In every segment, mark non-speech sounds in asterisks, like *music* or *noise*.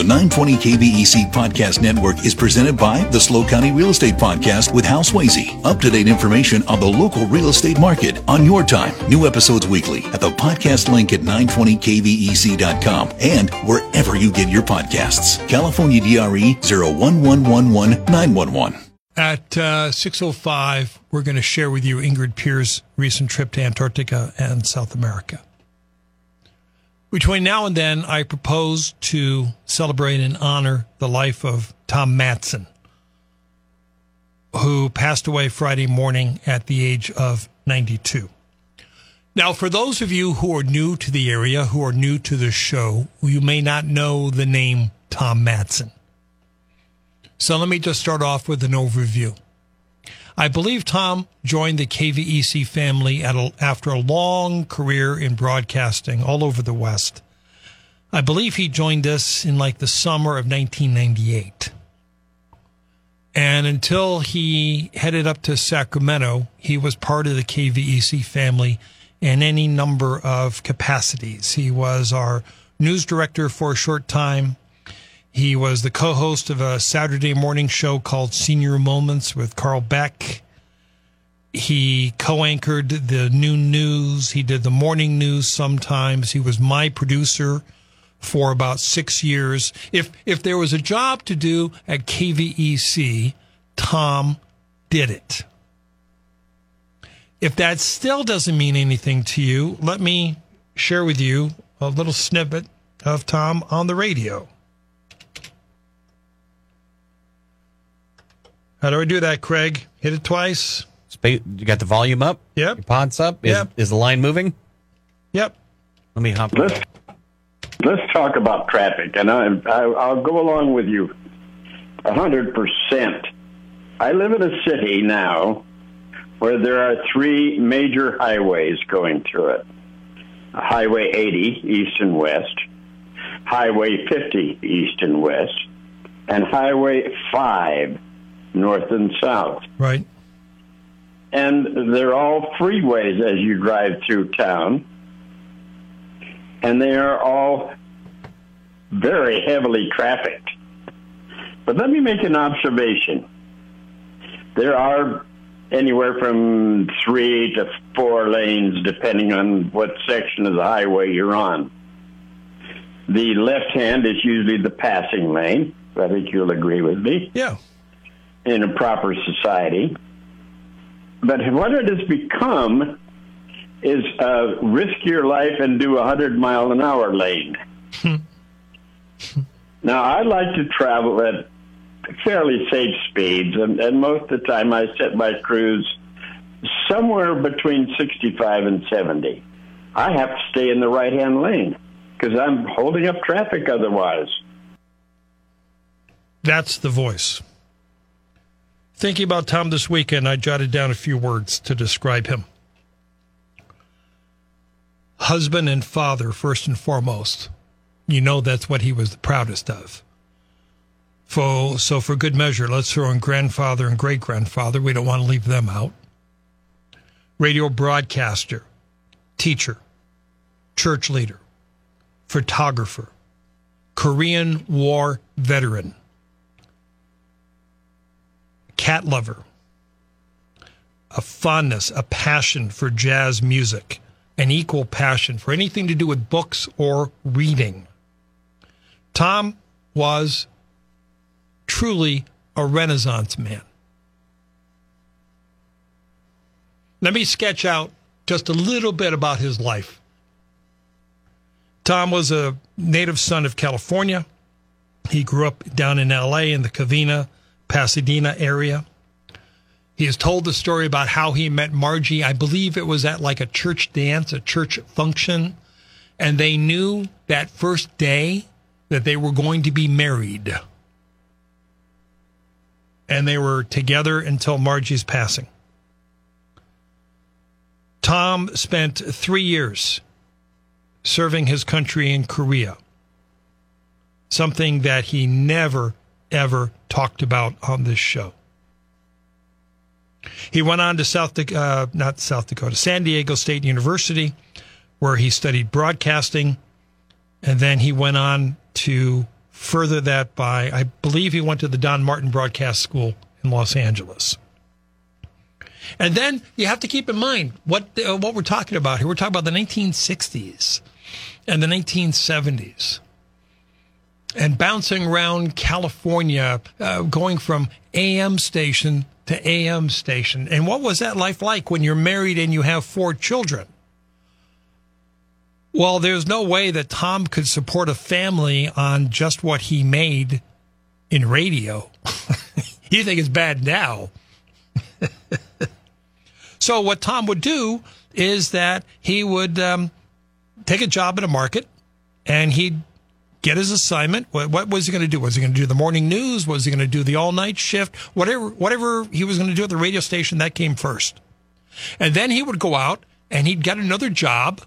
The 920 KVEC Podcast Network is presented by the SLO County Real Estate Podcast with Hal Swayze. Up to date information on the local real estate market on your time. New episodes weekly at the podcast link at 920kvec.com and wherever you get your podcasts. California DRE 01111 At uh, 6.05, we're going to share with you Ingrid Pierre's recent trip to Antarctica and South America. Between now and then, I propose to celebrate and honor the life of Tom Madsen, who passed away Friday morning at the age of 92. Now, for those of you who are new to the area, who are new to the show, you may not know the name Tom Madsen. So let me just start off with an overview. I believe Tom joined the KVEC family a, after a long career in broadcasting all over the West. I believe he joined us in like the summer of 1998. And until he headed up to Sacramento, he was part of the KVEC family in any number of capacities. He was our news director for a short time. He was the co host of a Saturday morning show called Senior Moments with Carl Beck. He co anchored the noon news. He did the morning news sometimes. He was my producer for about six years. If, if there was a job to do at KVEC, Tom did it. If that still doesn't mean anything to you, let me share with you a little snippet of Tom on the radio. How do I do that, Craig? Hit it twice. You got the volume up? Yep. Your pod's up? Is, Yep. is the line moving? Yep. Let me hop. Let's let's talk about traffic, and I, I I'll go along with you a hundred percent. I live in a city now where there are three major highways going through it: Highway 80 east and west, Highway 50 east and west, and Highway 5 north and south. Right. and they're all freeways as you drive through town, and they are all very heavily trafficked. But let me make an observation. There are anywhere from three to four lanes, depending on what section of the highway you're on. The left hand is usually the passing lane. I think you'll agree with me Yeah. In a proper society. But what it has become is uh, risk your life and do a 100 mile an hour lane. *laughs* now, I like to travel at fairly safe speeds, and, and most of the time I set my cruise somewhere between 65 and 70. I have to stay in the right hand lane because I'm holding up traffic otherwise. That's the voice. Thinking about Tom this weekend, I jotted down a few words to describe him. Husband and father, first and foremost. You know that's what he was the proudest of. So, so for good measure, let's throw in grandfather and great grandfather. We don't want to leave them out. Radio broadcaster, teacher, church leader, photographer, Korean War veteran, cat lover, a fondness, a passion for jazz music, an equal passion for anything to do with books or reading. Tom was truly a Renaissance man. Let me sketch out just a little bit about his life. Tom was a native son of California. He grew up down in LA in the Covina, Pasadena area. He has told the story about how he met Margie. I believe it was at like a church dance, a church function. And they knew that first day that they were going to be married. And they were together until Margie's passing. Tom spent three years serving his country in Korea, something that he never, ever talked about on this show. He went on to South, uh, not South Dakota, San Diego State University, where he studied broadcasting, and then he went on to further that by, I believe he went to the Don Martin Broadcast School in Los Angeles. And then you have to keep in mind what uh, what we're talking about here. We're talking about the 1960s and the 1970s, and bouncing around California, uh, going from AM station to AM station. And what was that life like when you're married and you have four children? Well, there's no way that Tom could support a family on just what he made in radio. *laughs* you think it's bad now. *laughs* so, what Tom would do is that he would um, take a job in a market and he'd get his assignment. What, what was he going to do? Was he going to do the morning news? Was he going to do the all night shift? Whatever, whatever he was going to do at the radio station, that came first. And then he would go out and he'd get another job,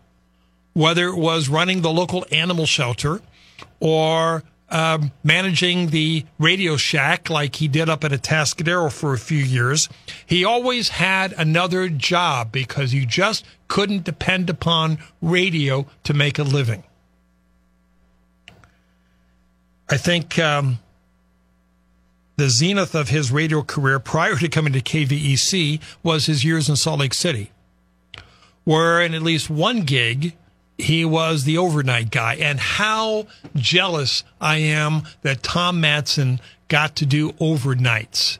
whether it was running the local animal shelter or um, managing the Radio Shack like he did up at Atascadero for a few years. He always had another job because you just couldn't depend upon radio to make a living. I think um, the zenith of his radio career prior to coming to KVEC was his years in Salt Lake City, where in at least one gig, he was the overnight guy. And how jealous I am that Tom Madsen got to do overnights.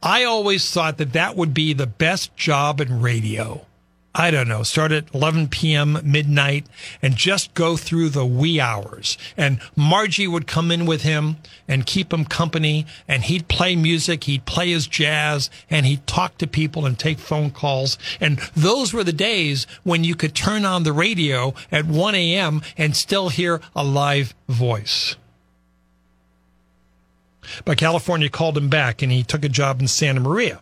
I always thought that that would be the best job in radio. I don't know, start at 11 p.m. midnight and just go through the wee hours. And Margie would come in with him and keep him company and he'd play music. He'd play his jazz and he'd talk to people and take phone calls. And those were the days when you could turn on the radio at 1 a.m. and still hear a live voice. But California called him back and he took a job in Santa Maria.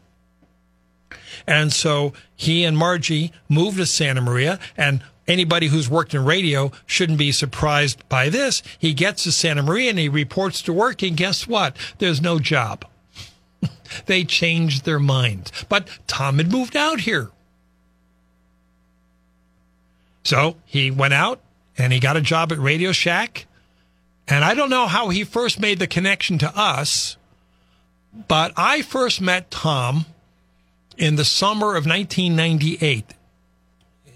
And so he and Margie moved to Santa Maria and anybody who's worked in radio shouldn't be surprised by this. He gets to Santa Maria and he reports to work and guess what? There's no job. *laughs* they changed their minds. But Tom had moved out here. So he went out and he got a job at Radio Shack. And I don't know how he first made the connection to us, but I first met Tom in the summer of 1998.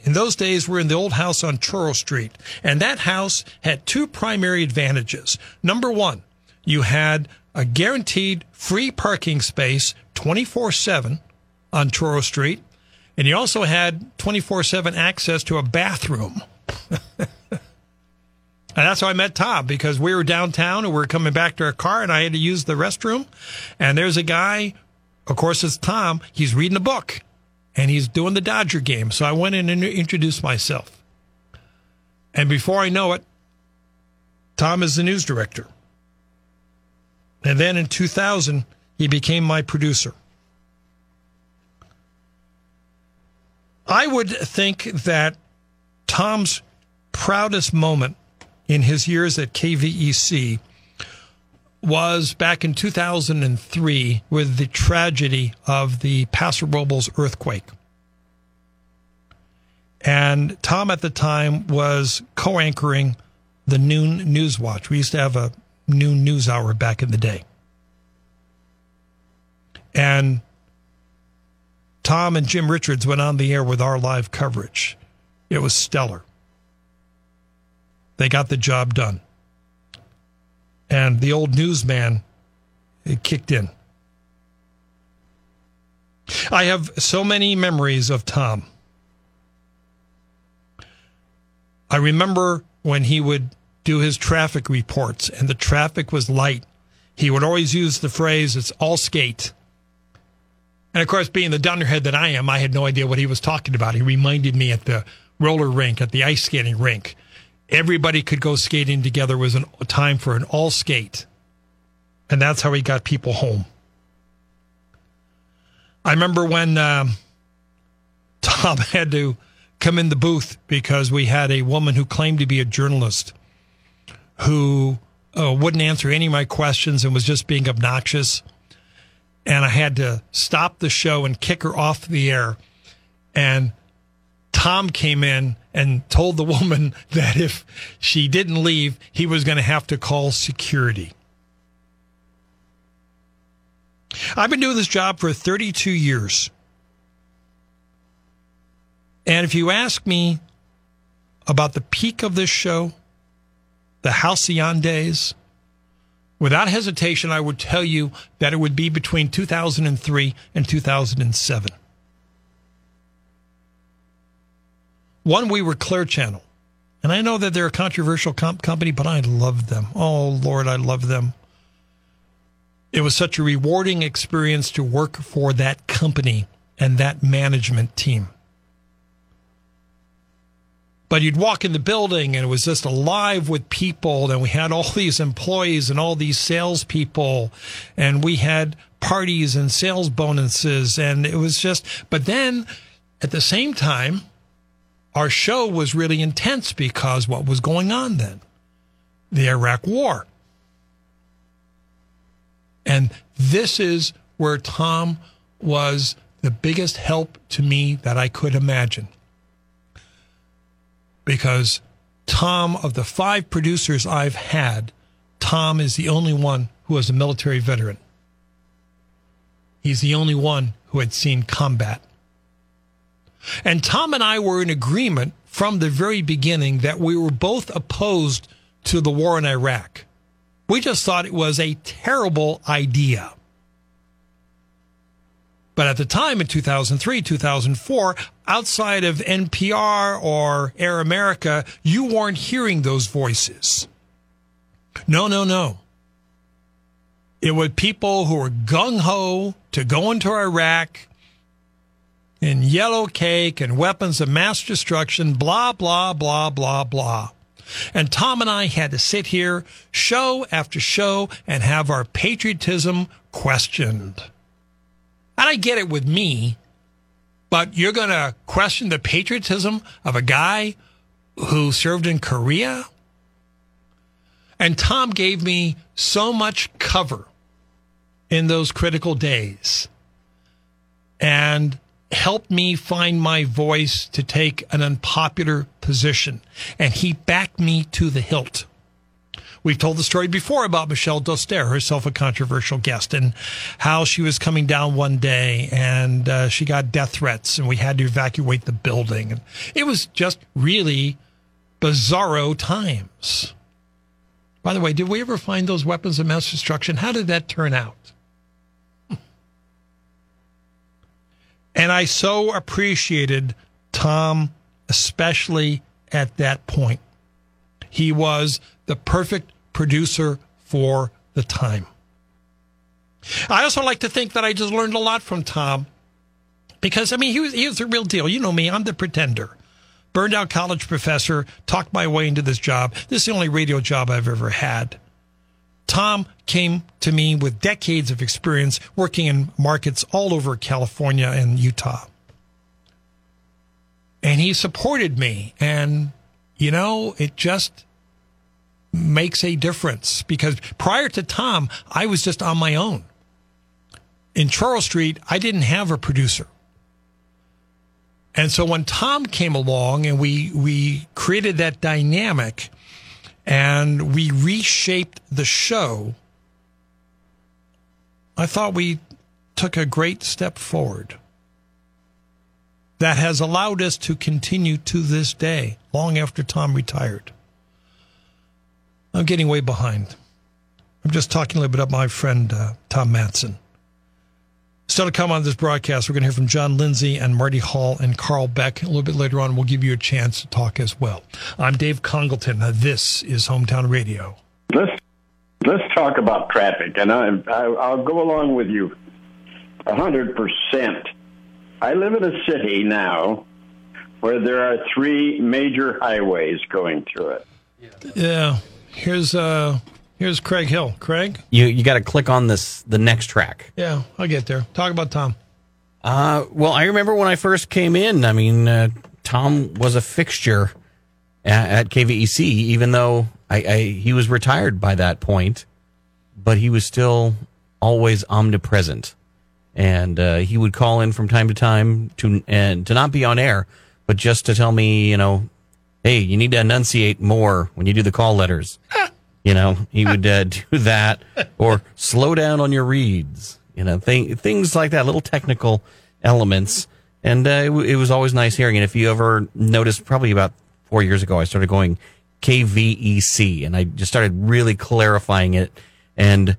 In those days, we're in the old house on Truro Street, and that house had two primary advantages. Number one, you had a guaranteed free parking space 24 7 on Truro Street, and you also had 24 7 access to a bathroom. *laughs* and that's how I met Tom because we were downtown and we were coming back to our car, and I had to use the restroom. And there's a guy of course, it's Tom. He's reading a book and he's doing the Dodger game. So I went in and introduced myself. And before I know it, Tom is the news director. And then in 2000, he became my producer. I would think that Tom's proudest moment in his years at KVEC was back in 2003 with the tragedy of the Paso Robles earthquake. And Tom at the time was co anchoring the noon news watch. We used to have a noon news hour back in the day. And Tom and Jim Richards went on the air with our live coverage. It was stellar. They got the job done and the old newsman it kicked in. I have so many memories of Tom. I remember when he would do his traffic reports and the traffic was light. He would always use the phrase, it's all skate. And of course, being the dunderhead that I am, I had no idea what he was talking about. He reminded me at the roller rink, at the ice skating rink everybody could go skating together was a time for an all skate. And that's how he got people home. I remember when um, *laughs* Tom had to come in the booth because we had a woman who claimed to be a journalist who uh, wouldn't answer any of my questions and was just being obnoxious. And I had to stop the show and kick her off the air. And Tom came in and told the woman *laughs* that if she didn't leave, he was going to have to call security. I've been doing this job for 32 years. And if you ask me about the peak of this show, the Halcyon days, without hesitation, I would tell you that it would be between 2003 and 2007. One, we were Clear Channel. And I know that they're a controversial comp- company, but I love them. Oh, Lord, I love them. It was such a rewarding experience to work for that company and that management team. But you'd walk in the building and it was just alive with people. And we had all *laughs* these employees and all these salespeople. And we had parties and sales bonuses. And it was just, but then at the same time, our show was really intense because what was going on then? The Iraq War. And this is where Tom was the biggest help to me that I could imagine because Tom, of the five producers I've had, Tom is the only one who was a military veteran. He's the only one who had seen combat. And Tom and I were in agreement from the very beginning that we were both opposed to the war in Iraq. We just thought it was a terrible idea. But at the time in 2003, 2004, outside of NPR or Air America, you weren't hearing those voices. No, no, no. It was people who were gung ho to go into Iraq in yellow cake and weapons of mass destruction, blah, blah, blah, blah, blah. And Tom and I had to sit here show after show and have our patriotism questioned. And I get it with me, but you're going to question the patriotism of a guy who served in Korea? And Tom gave me so much cover in those critical days and helped me find my voice to take an unpopular position. And he backed me to the hilt. We've told the story before about Michelle Doster, herself a controversial guest, and how she was coming down one day and uh, she got death threats and we had to evacuate the building. And it was just really bizarro times. By the way, did we ever find those weapons of mass destruction? How did that turn out? And I so appreciated Tom, especially at that point. He was the perfect producer for the time. I also like to think that I just learned a lot from Tom because, I mean, he was, he was the real deal. You know me, I'm the pretender. Burned out college professor, talked my way into this job. This is the only radio job I've ever had. Tom came to me with decades of experience working in markets all over California and Utah. And he supported me. And, you know, it just makes a difference because prior to Tom, I was just on my own. In Charles Street, I didn't have a producer. And so when Tom came along and we, we created that dynamic and we reshaped the show, I thought we took a great step forward that has allowed us to continue to this day, long after Tom retired. I'm getting way behind. I'm just talking a little bit about my friend uh, Tom Madsen. Still to come on this broadcast, we're going to hear from John Lindsey and Mardi Hall and Carl Beck. A little bit later on, we'll give you a chance to talk as well. I'm Dave Congleton. This is Hometown Radio. Let's let's talk about traffic, and I, I I'll go along with you a hundred percent. I live in a city now where there are three major highways going through it. Yeah. Here's uh here's Craig Hill. Craig? You you got to click on this the next track. Yeah, I'll get there. Talk about Tom. Uh, well, I remember when I first came in. I mean, uh, Tom was a fixture at, at KVEC, even though I, I he was retired by that point, but he was still always omnipresent, and uh, he would call in from time to time to and to not be on air, but just to tell me, you know, hey, you need to enunciate more when you do the call letters. *laughs* you know, he would uh, *laughs* do that or slow down on your reads. You know, th- things like that, little technical elements. And uh, it, w- it was always nice hearing. And if you ever noticed, probably about four years ago, I started going KVEC, and I just started really clarifying it. And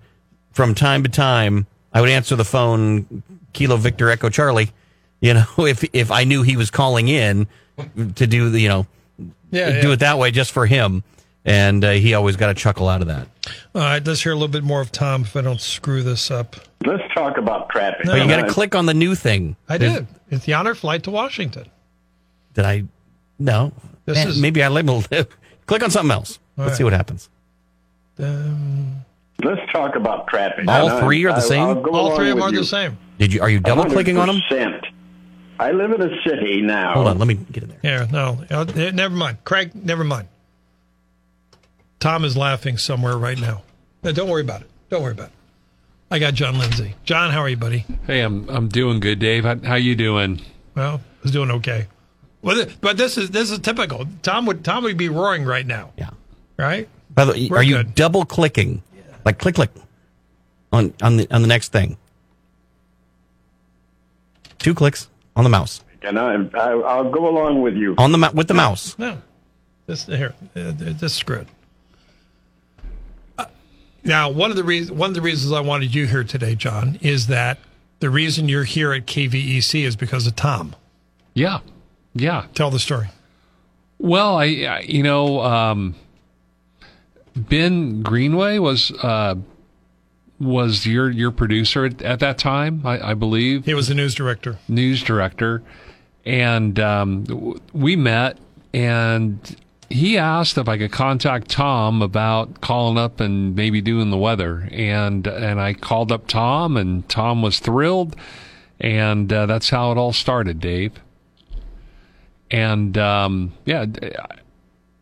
from time to time, I would answer the phone, Kilo Victor Echo Charlie. You know, *laughs* if if I knew he was calling in to do the, you know, Yeah, do yeah. it that way just for him, and uh, he always got a chuckle out of that. All right, let's hear a little bit more of Tom if I don't screw this up. Let's talk about traffic. But you got to Uh, click on the new thing. I There's- did. It's the honor flight to Washington. Did I? No. This Eh, is- maybe I labeled. it. *laughs* click on something else. Let's right. see what happens. Um, Let's talk about traffic. All And three are the I- same? I'll all three of them are you. the same. Did you? Are you double clicking on them? I live in a city now. Hold on. Let me get in there. Yeah, no, uh, eh, never mind. Craig, never mind. Tom is laughing somewhere right now. Uh, don't worry about it. Don't worry about it. I got John Lindsey. John, how are you, buddy? Hey, I'm I'm doing good, Dave. How, how you doing? Well, I was doing okay. Well, but this is this is typical. Tom would Tom would be roaring right now, Yeah. right? By the way, We're are you good. double clicking? Like click click on on the on the next thing. Two clicks on the mouse. And I, I, I'll go along with you. On the mou- with the mouse. No, this here, this is good. Now, one of the reasons one of the reasons I wanted you here today, John, is that the reason you're here at KVEC is because of Tom. Yeah, yeah. Tell the story. Well, I, I you know, um, Ben Greenway was uh, was your your producer at, at that time, I, I believe. He was the news director. news director, and um, we met, and he asked if I could contact Tom about calling up and maybe doing the weather, and and I called up Tom, and Tom was thrilled, and uh, that's how it all started, Dave. And um, yeah.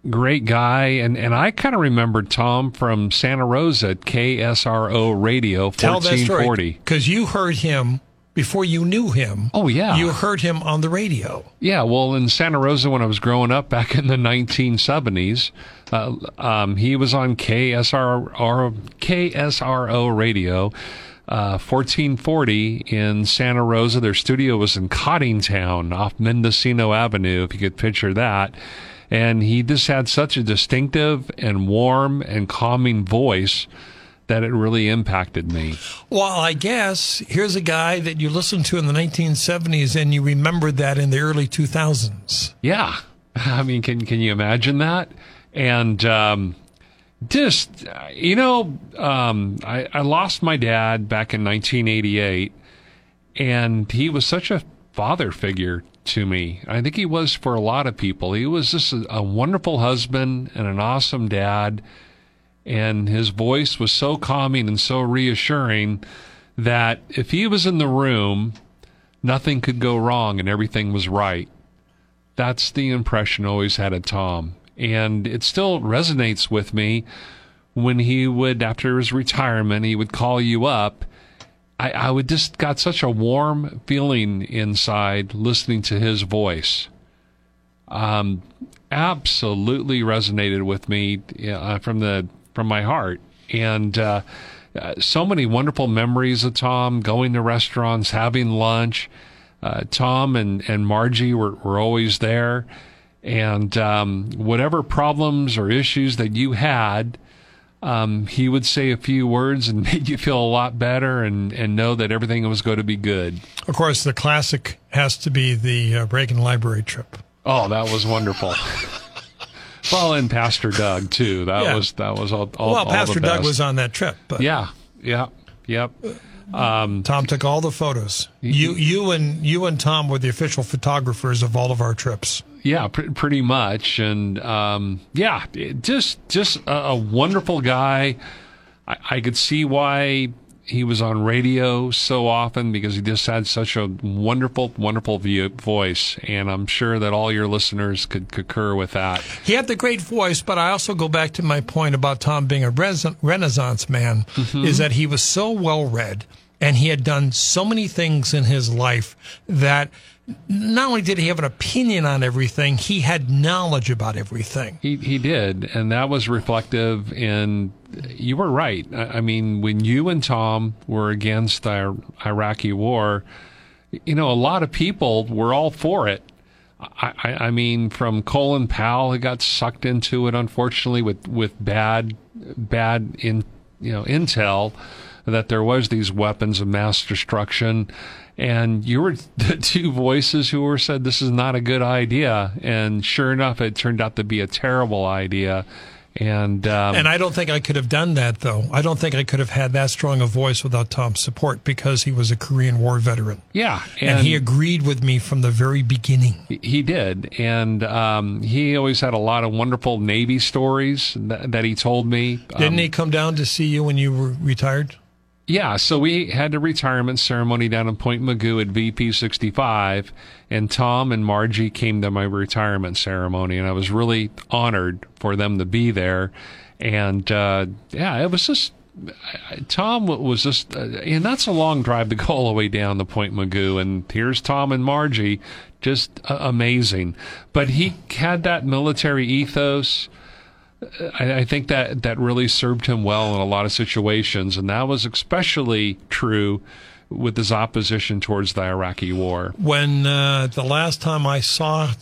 Great guy, and, and I kind of remember Tom from Santa Rosa at KSRO Radio story 1440. because you heard him before you knew him. Oh, yeah. you heard him on the radio. Yeah, well, in Santa Rosa when I was growing up back in the 1970s, uh, um, he was on KSR, KSRO radio, uh, 1440 in Santa Rosa. Their studio was in Coddingtown off Mendocino Avenue, if you could picture that. And he just had such a distinctive and warm and calming voice that it really impacted me. Well, I guess here's a guy that you listened to in the 1970s and you remembered that in the early 2000s. Yeah, I mean, can can you imagine that? And um, just you know, um, I, I lost my dad back in 1988, and he was such a father figure to me. I think he was for a lot of people. He was just a, a wonderful husband and an awesome dad, and his voice was so calming and so reassuring that if he was in the room, nothing could go wrong and everything was right. That's the impression I always had of Tom. And it still resonates with me when he would, after his retirement, he would call you up. I, I would just got such a warm feeling inside listening to his voice. Um, absolutely resonated with me uh, from the from my heart, and uh, uh, so many wonderful memories of Tom going to restaurants, having lunch. Uh, Tom and, and Margie were, were always there. And um, whatever problems or issues that you had, um, he would say a few words and *laughs* make you feel a lot better and, and know that everything was going to be good. Of course, the classic has to be the uh, Reagan Library trip. Oh, that was wonderful. *laughs* well, and Pastor Doug too. That Yeah. was that was all. all well, all Pastor Doug was on that trip, but Yeah, yeah, yep. Tom took all the photos. You, you and you and Tom were the official photographers of all of our trips. Yeah, pr- pretty much, and um, yeah, just just a, a wonderful guy. I, I could see why he was on radio so often because he just had such a wonderful, wonderful view, voice, and I'm sure that all your listeners could concur with that. He had the great voice, but I also go back to my point about Tom being a res- Renaissance man, mm-hmm. is that he was so well read and he had done so many things in his life that not only did he have an opinion on everything, he had knowledge about everything. He he did, and that was reflective in. You were right. I, I mean, when you and Tom were against the Iraqi war, you know, a lot of people were all for it. I, I, I mean, from Colin Powell, who got sucked into it, unfortunately, with with bad bad in you know intel that there was these weapons of mass destruction and you were *laughs* the two voices who were said this is not a good idea and sure enough it turned out to be a terrible idea and um, and I don't think I could have done that though. I don't think I could have had that strong a voice without Tom's support because he was a Korean War veteran. Yeah, and, and he agreed with me from the very beginning. He did, and um, he always had a lot of wonderful Navy stories that, that he told me. Didn't um, he come down to see you when you were retired? Yeah, so we had a retirement ceremony down in Point Mugu at VP 65, and Tom and Margie came to my retirement ceremony, and I was really honored for them to be there. And uh, yeah, it was just Tom was just, uh, and that's a long drive to go all the way down to Point Mugu. And here's Tom and Margie, just uh, amazing. But he had that military ethos. I, I, think that that really served him well in a lot of situations, and that was especially true with his opposition towards the Iraqi war. When uh, the last time I saw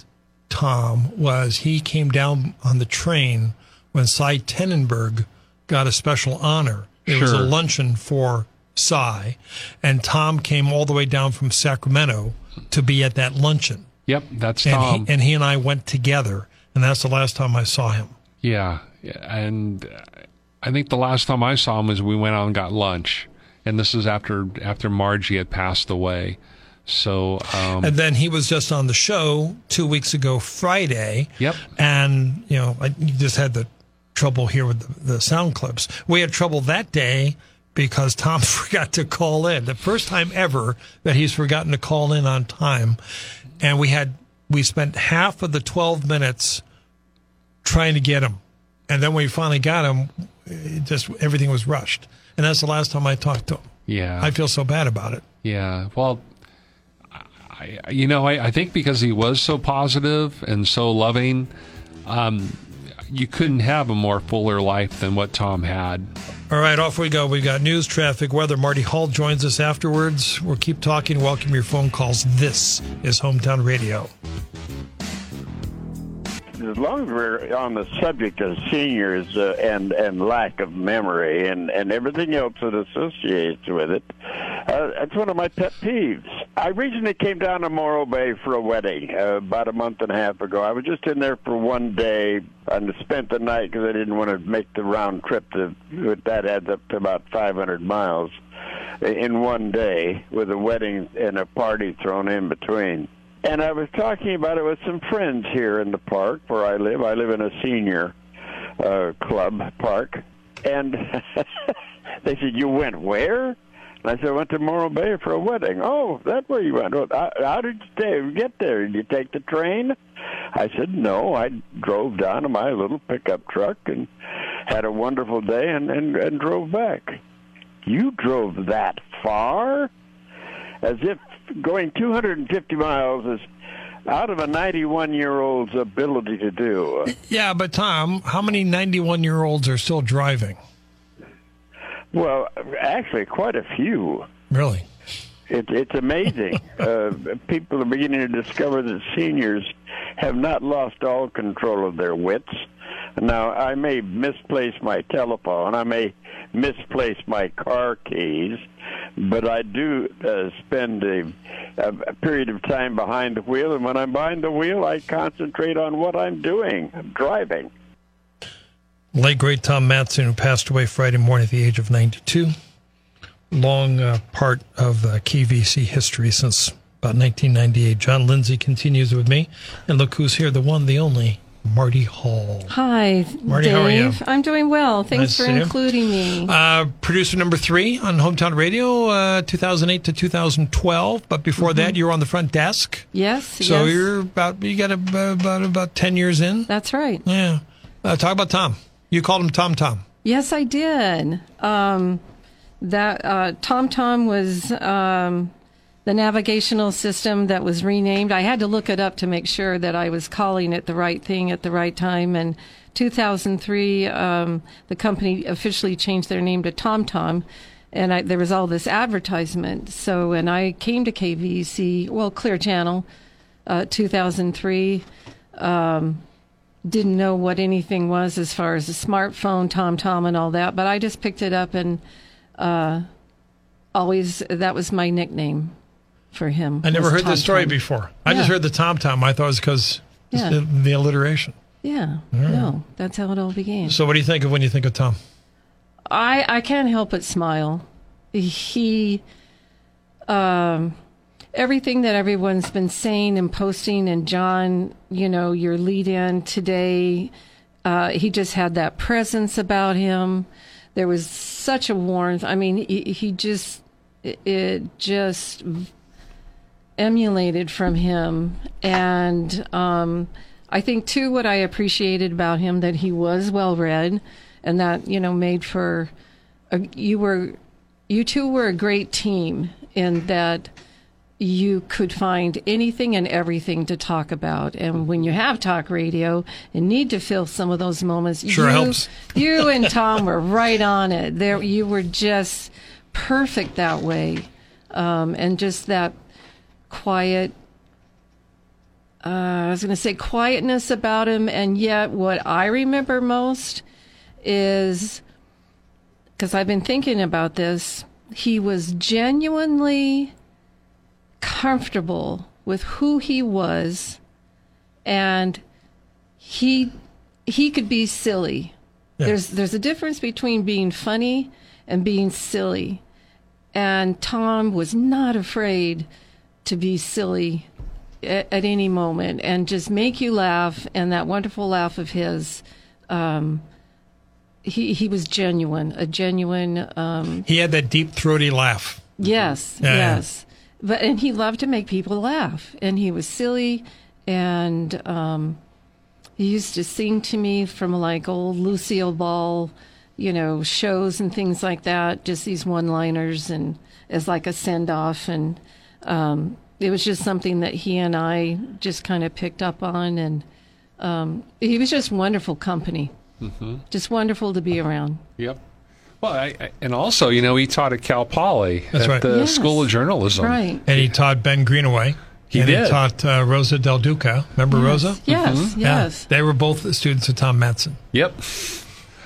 Tom was he came down on the train when Cy Tenenberg got a special honor. It sure. was a luncheon for Cy, and Tom came all the way down from Sacramento to be at that luncheon. Yep, that's and Tom. He, and he and I went together, and that's the last time I saw him. Yeah, and I think the last time I saw him was we went out and got lunch, and this is after after Margie had passed away. So, um, and then he was just on the show two weeks ago, Friday. Yep. And you know, I just had the trouble here with the, the sound clips. We had trouble that day because Tom *laughs* forgot to call in. The first time ever that he's forgotten to call in on time, and we had we spent half of the twelve minutes trying to get him. And then when we finally got him, just everything was rushed. And that's the last time I talked to him. Yeah. I feel so bad about it. Yeah. Well, I, you know, I, I think because he was so positive and so loving, um, you couldn't have a more fuller life than what Tom had. All right, off we go. We've got news, traffic, weather. Mardi Hall joins us afterwards. We'll keep talking. Welcome your phone calls. This is Hometown Radio as long as we're on the subject of seniors uh, and and lack of memory and and everything else that associates with it, uh, that's one of my pet peeves. I recently came down to Morro Bay for a wedding uh, about a month and a half ago. I was just in there for one day and spent the night because I didn't want to make the round trip. To that adds up to about 500 miles in one day with a wedding and a party thrown in between. And I was talking about it with some friends here in the park where I live. I live in a senior uh, club park. And *laughs* they said, You went where? And I said, I went to Morro Bay for a wedding. Oh, that's where you went. Well, how did you stay, get there? Did you take the train? I said, No, I drove down in my little pickup truck and had a wonderful day and, and, and drove back. You drove that far? As if going 250 miles is out of a 91 year old's ability to do. Yeah, but Tom, how many 91 year olds are still driving? Well, actually, quite a few. Really? It, it's amazing. *laughs* uh, people are beginning to discover that seniors have not lost all control of their wits. Now, I may misplace my telephone, I may misplace my car keys, but I do uh, spend a, a, period of time behind the wheel, and when I'm behind the wheel, I concentrate on what I'm doing. I'm driving. Late great Tom Madsen, who passed away Friday morning at the age of 92. Long uh, part of uh, KVEC history since about 1998. John Lindsey continues with me, and look who's here, the one, the only Mardi Hall. Hi, Mardi. Dave. How are you? I'm doing well. Thanks nice for including me. Uh, producer number three on Hometown Radio, uh, 2008 to 2012. But before mm-hmm. that, you were on the front desk. Yes. So yes. you're about you got a, about about 10 years in. That's right. Yeah. Uh, talk about Tom. You called him Tom Tom. Yes, I did. Um, that uh, TomTom was um, the navigational system that was renamed. I had to look it up to make sure that I was calling it the right thing at the right time. And 2003, um, the company officially changed their name to TomTom. And I, there was all this advertisement. So when I came to KVEC, well, Clear Channel, uh, 2003, um, didn't know what anything was as far as a smartphone, TomTom, and all that. But I just picked it up and uh, always that was my nickname for him. I never heard this story Tom Tom. before. I just heard the Tom Tom. I thought it was because Yeah. the, the alliteration. Yeah, no, that's how it all began. So, what do you think of when you think of Tom? I I can't help but smile. He, um, everything that everyone's been saying and posting, and John, you know, your lead in today, uh, he just had that presence about him. There was such a warmth. I mean, he, he just, it, just emulated from him. And um, I think, too, what I appreciated about him that he was well read and that, you know, made for, a, you were, you two were a great team in that you could find anything and everything to talk about. And when you have talk radio and need to fill some of those moments, Sure you, helps. *laughs* you and Tom were right on it. There, you were just perfect that way, um, and just that quiet. Uh, I was going to say quietness about him, and yet what I remember most is because I've been thinking about this. He was genuinely comfortable with who he was, and he he could be silly. Yeah. There's there's a difference between being funny and being silly, and Tom was not afraid to be silly at, at any moment and just make you laugh. And that wonderful laugh of his, um, he he was genuine, a genuine. Um, He had that deep throaty laugh. Yes, Yeah, yes. But and he loved to make people laugh, and he was silly, and um, he used to sing to me from like old Lucille Ball, you know, shows and things like that. Just these one-liners and as like a send-off, and um, it was just something that he and I just kind of picked up on, and um, he was just wonderful company, Mm-hmm. just wonderful to be around. Yep. Well, I, I, and also, you know, he taught at Cal Poly That's at right. the Yes. School of Journalism. Right. And he taught Ben Greenaway. He and did. He taught uh, Rosa Del Duca. Remember Rosa? Yes, Yeah. yes. They were both the students of Tom Madsen. Yep.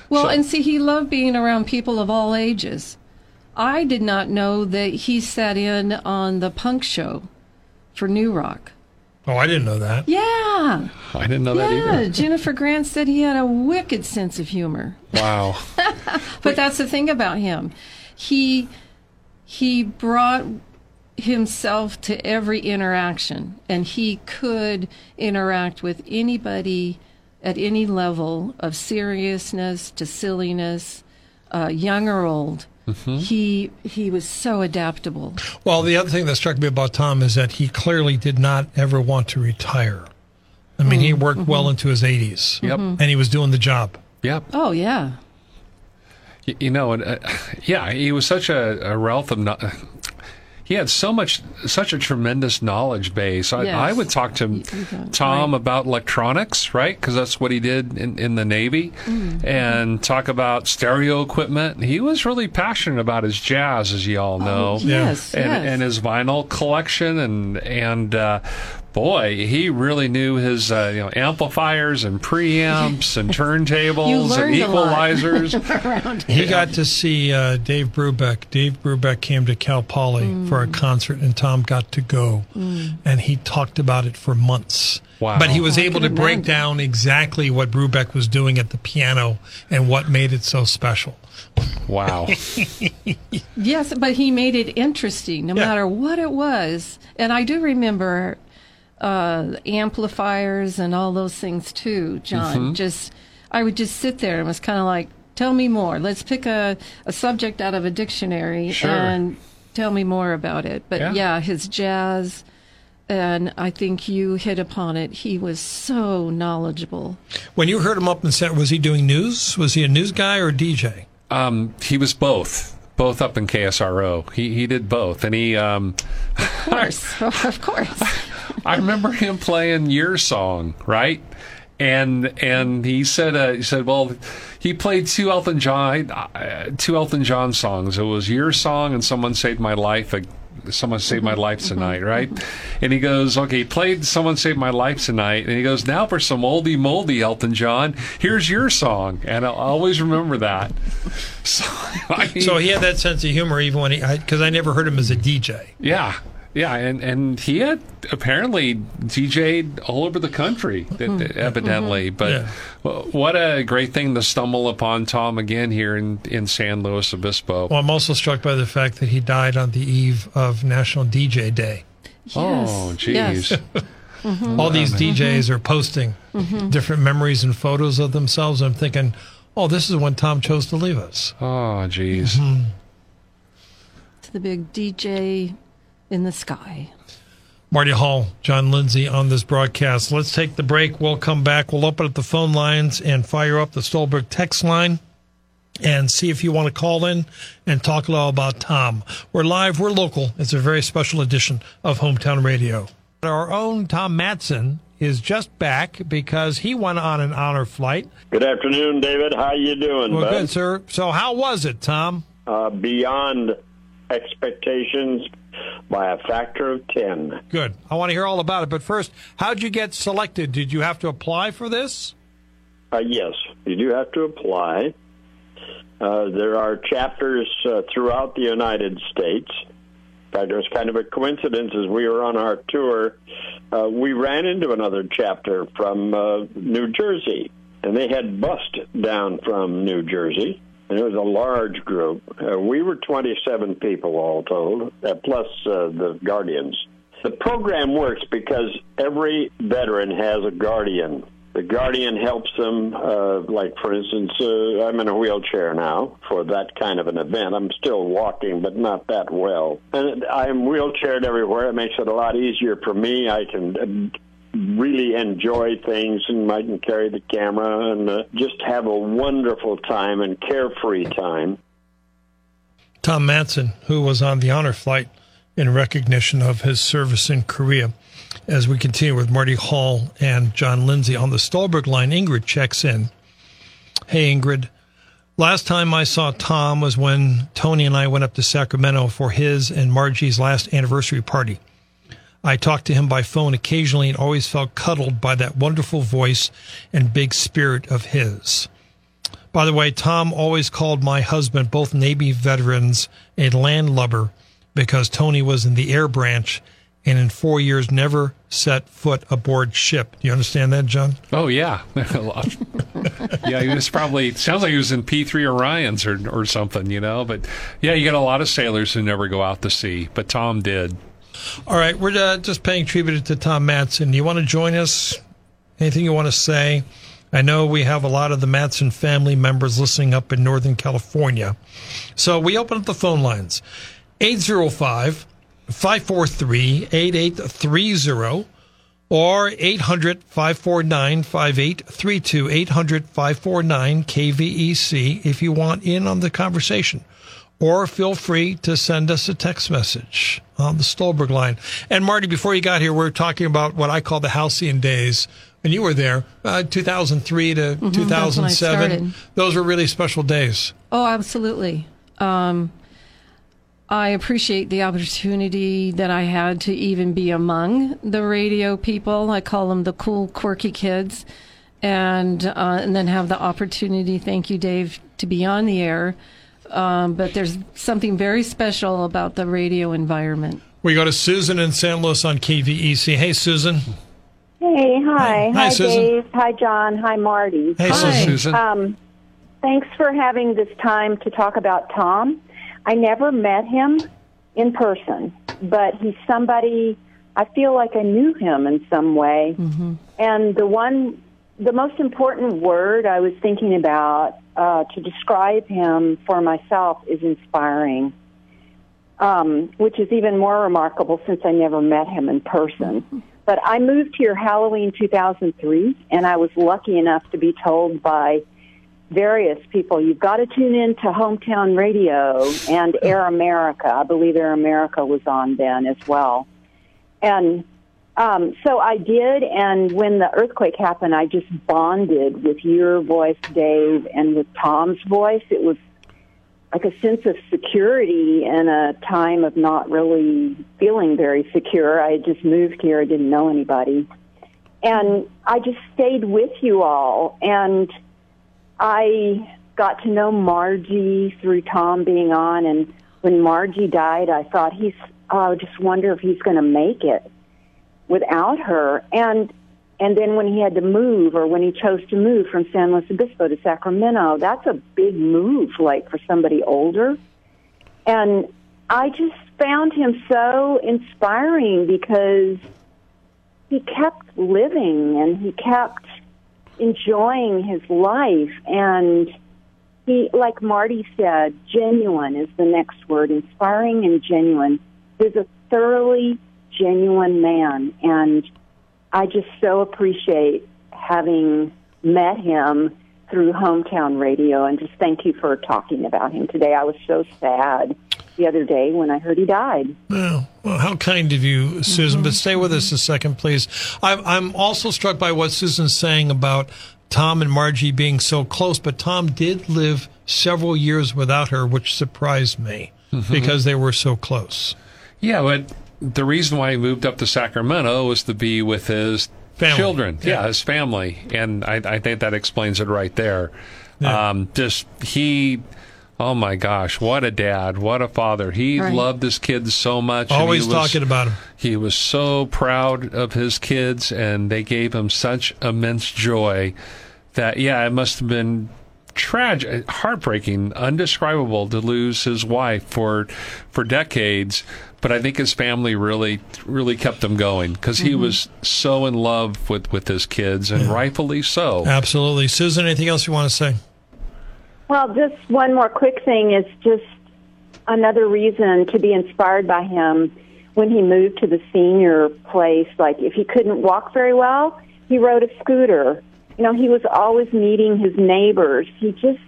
Well, So- and see, he loved being around people of all ages. I did not know that he sat in on the punk show for New Rock. Oh, I didn't know that. Yeah, I didn't know that yeah. either. Jennifer Grant said he had a wicked sense of humor. Wow. *laughs* But that's the thing about him. He he brought himself to every interaction and he could interact with anybody at any level of seriousness to silliness, uh, young or old. Mm-hmm. He he was so adaptable. Well, the other thing that struck me about Tom is that he clearly did not ever want to retire. I mean, he mm-hmm. worked well mm-hmm. into his 80s. Yep. And he was doing the job. Yep. Oh yeah. Y- You know, and, uh, yeah, he was such a, a wealth of. No- he had so much, such a tremendous knowledge base. I, Yes. I would talk to Tom right. about electronics, right? Because that's what he did in, in the Navy, Mm-hmm. and talk about stereo equipment. He was really passionate about his jazz, as you all know. Oh, yes, and, yes. and his vinyl collection and and uh, boy, he really knew his uh, you know amplifiers and preamps and *laughs* turntables and learned a lot. equalizers. *laughs* He got to see uh, Dave Brubeck. Dave Brubeck came to Cal Poly for a concert, and Tom got to go. And he talked about it for months. Wow. But he was I able to break imagine. down exactly what Brubeck was doing at the piano and what made it so special. Wow. *laughs* Yes, but he made it interesting no Yeah. matter what it was. And I do remember uh, amplifiers and all those things too, John. Mm-hmm. Just, I would just sit there and was kind of like, tell me more. Let's pick a, a subject out of a dictionary Sure. and tell me more about it. But Yeah. yeah, his jazz. And I think you hit upon it. He was so knowledgeable. When you heard him up in center, was he doing news? Was he a news guy or a DJ? Um, he was both. both up in KSRO. He he did both, and he um, Of course, *laughs* of course. I remember him playing your song, right? And and he said uh, he said, well, he played two Elton John uh, two Elton John songs. It was your song and someone saved my life. Uh, someone saved my life tonight, right? And he goes, okay, he played someone saved my life tonight, and he goes, now for some oldie moldy Elton John. Here's your song, and I'll always remember that. *laughs* So, I mean, So he had that sense of humor even when he, because I, never heard him as a DJ. Yeah, yeah, and and he had apparently DJ'd all over the country, mm-hmm. evidently. Mm-hmm. But Yeah. what a great thing to stumble upon Tom again here in in San Luis Obispo. Well, I'm also struck by the fact that he died on the eve of National DJ Day. oh, Yes, jeez. yes. *laughs* Mm-hmm. All these DJs are posting different memories and photos of themselves. I'm thinking, oh, this is when Tom chose to leave us. Oh, jeez. To the big DJ in the sky. Mardi Hall, John Lindsey on this broadcast. Let's take the break. We'll come back. We'll open up the phone lines and fire up the Stolberg text line and see if you want to call in and talk a little about Tom. We're live, we're local. It's a very special edition of Hometown Radio. Our own Tom Madsen is just back because he went on an honor flight. Good afternoon, David. How you doing, Well, bud? good, sir. So, how was it, Tom? Uh, beyond expectations by a factor of 10. Good. I want to hear all about it. But first, how'd you get selected? Did you have to apply for this? Uh, yes, you do have to apply. Uh, there are chapters uh, throughout the United States. In fact, it was kind of a coincidence as we were on our tour. Uh, we ran into another chapter from uh, New Jersey, and they had bussed down from New Jersey, it was a large group. Uh, we were 27 people all told, uh, plus uh, the guardians. The program works because every veteran has a guardian. The guardian helps them, uh, like, for instance, uh, I'm in a wheelchair now for that kind of an event. I'm still walking, but not that well. And I'm wheelchaired everywhere. It makes it a lot easier for me. I can uh, really enjoy things and can carry the camera and uh, just have a wonderful time and carefree time. Tom Madsen, who was on the honor flight in recognition of his service in Korea. As we continue with Mardi Hall and John Lindsey on the Stolberg line, Ingrid checks in. Hey, Ingrid. Last time I saw Tom was when Tony and I went up to Sacramento for his and Margie's last anniversary party. I talked to him by phone occasionally and always felt cuddled by that wonderful voice and big spirit of his. By the way, Tom always called my husband, both Navy veterans, a landlubber because Tony was in the air branch and in four years never set foot aboard ship. Do you understand that, John? Oh yeah, *laughs* yeah. He was probably sounds like he was in P three Orions or or something, you know. But yeah, you get a lot of sailors who never go out to sea, but Tom did. All right, we're uh, just paying tribute to Tom Madsen. You want to join us? Anything you want to say? I know we have a lot of the Madsen family members listening up in Northern California. So we open up the phone lines 805 543 8830 or 800 549 5832. 800 549 KVEC if you want in on the conversation. Or feel free to send us a text message on the Stolberg line. And Mardi, before you got here, we are talking about what I call the halcyon days. And you were there, uh, 2003 to Mm-hmm, 2007. Those were really special days. Oh, absolutely. Um, I appreciate the opportunity that I had to even be among the radio people. I call them the cool, quirky kids, and uh, and then have the opportunity. Thank you, Dave, to be on the air. Um, but there's something very special about the radio environment. We go to Susan in San Luis on KVEC. Hey, Susan. Hey, hi. Hi. Hi, Susan. Dave. Hi, John. Hi, Mardi. Hey, Hi. Susan. Susan. Um, thanks for having this time to talk about Tom. I never met him in person, but he's somebody I feel like I knew him in some way. And the one, the most important word I was thinking about uh, to describe him for myself is inspiring. Um, which is even more remarkable since I never met him in person. But I moved here Halloween 2003, and I was lucky enough to be told by various people, you've got to tune in to Hometown Radio and Air America. I believe Air America was on then as well. And um, so I did, and when the earthquake happened, I just bonded with your voice, Dave, and with Tom's voice. It was like a sense of security in a time of not really feeling very secure. I had just moved here, I didn't know anybody. And I just stayed with you all, and I got to know Margie through Tom being on, and when Margie died, I thought he's. Oh, I just wonder if he's going to make it without her. And and then when he had to move, or when he chose to move from San Luis Obispo to Sacramento, that's a big move, like for somebody older. And I just found him so inspiring because he kept living and he kept enjoying his life and he like mardi said genuine is the next word inspiring and genuine he's a thoroughly genuine man and i just so appreciate having met him through hometown radio and just thank you for talking about him today i was so sad the other day when I heard he died. Well, well how kind of you, Susan. Mm-hmm. But stay with us a second, please. I'm, I'm also struck by what Susan's saying about Tom and Margie being so close, but Tom did live several years without her, which surprised me mm-hmm. because they were so close. Yeah, but the reason why he moved up to Sacramento was to be with his family. children. Yeah. yeah. his family. And I, I, think that explains it right there. Yeah. Um, just he Oh my gosh, what a dad, what a father. He right. loved his kids so much. Always was, talking about him. He was so proud of his kids and they gave him such immense joy that yeah, it must have been tragic, heartbreaking, undescribable to lose his wife for for decades. But I think his family really, really kept him going because he mm-hmm. was so in love with with his kids, and yeah. rightfully so. Absolutely, Susan. Anything else you want to say? Well, just one more quick thing is just another reason to be inspired by him when he moved to the senior place. Like, if he couldn't walk very well, he rode a scooter. You know, he was always meeting his neighbors. He just,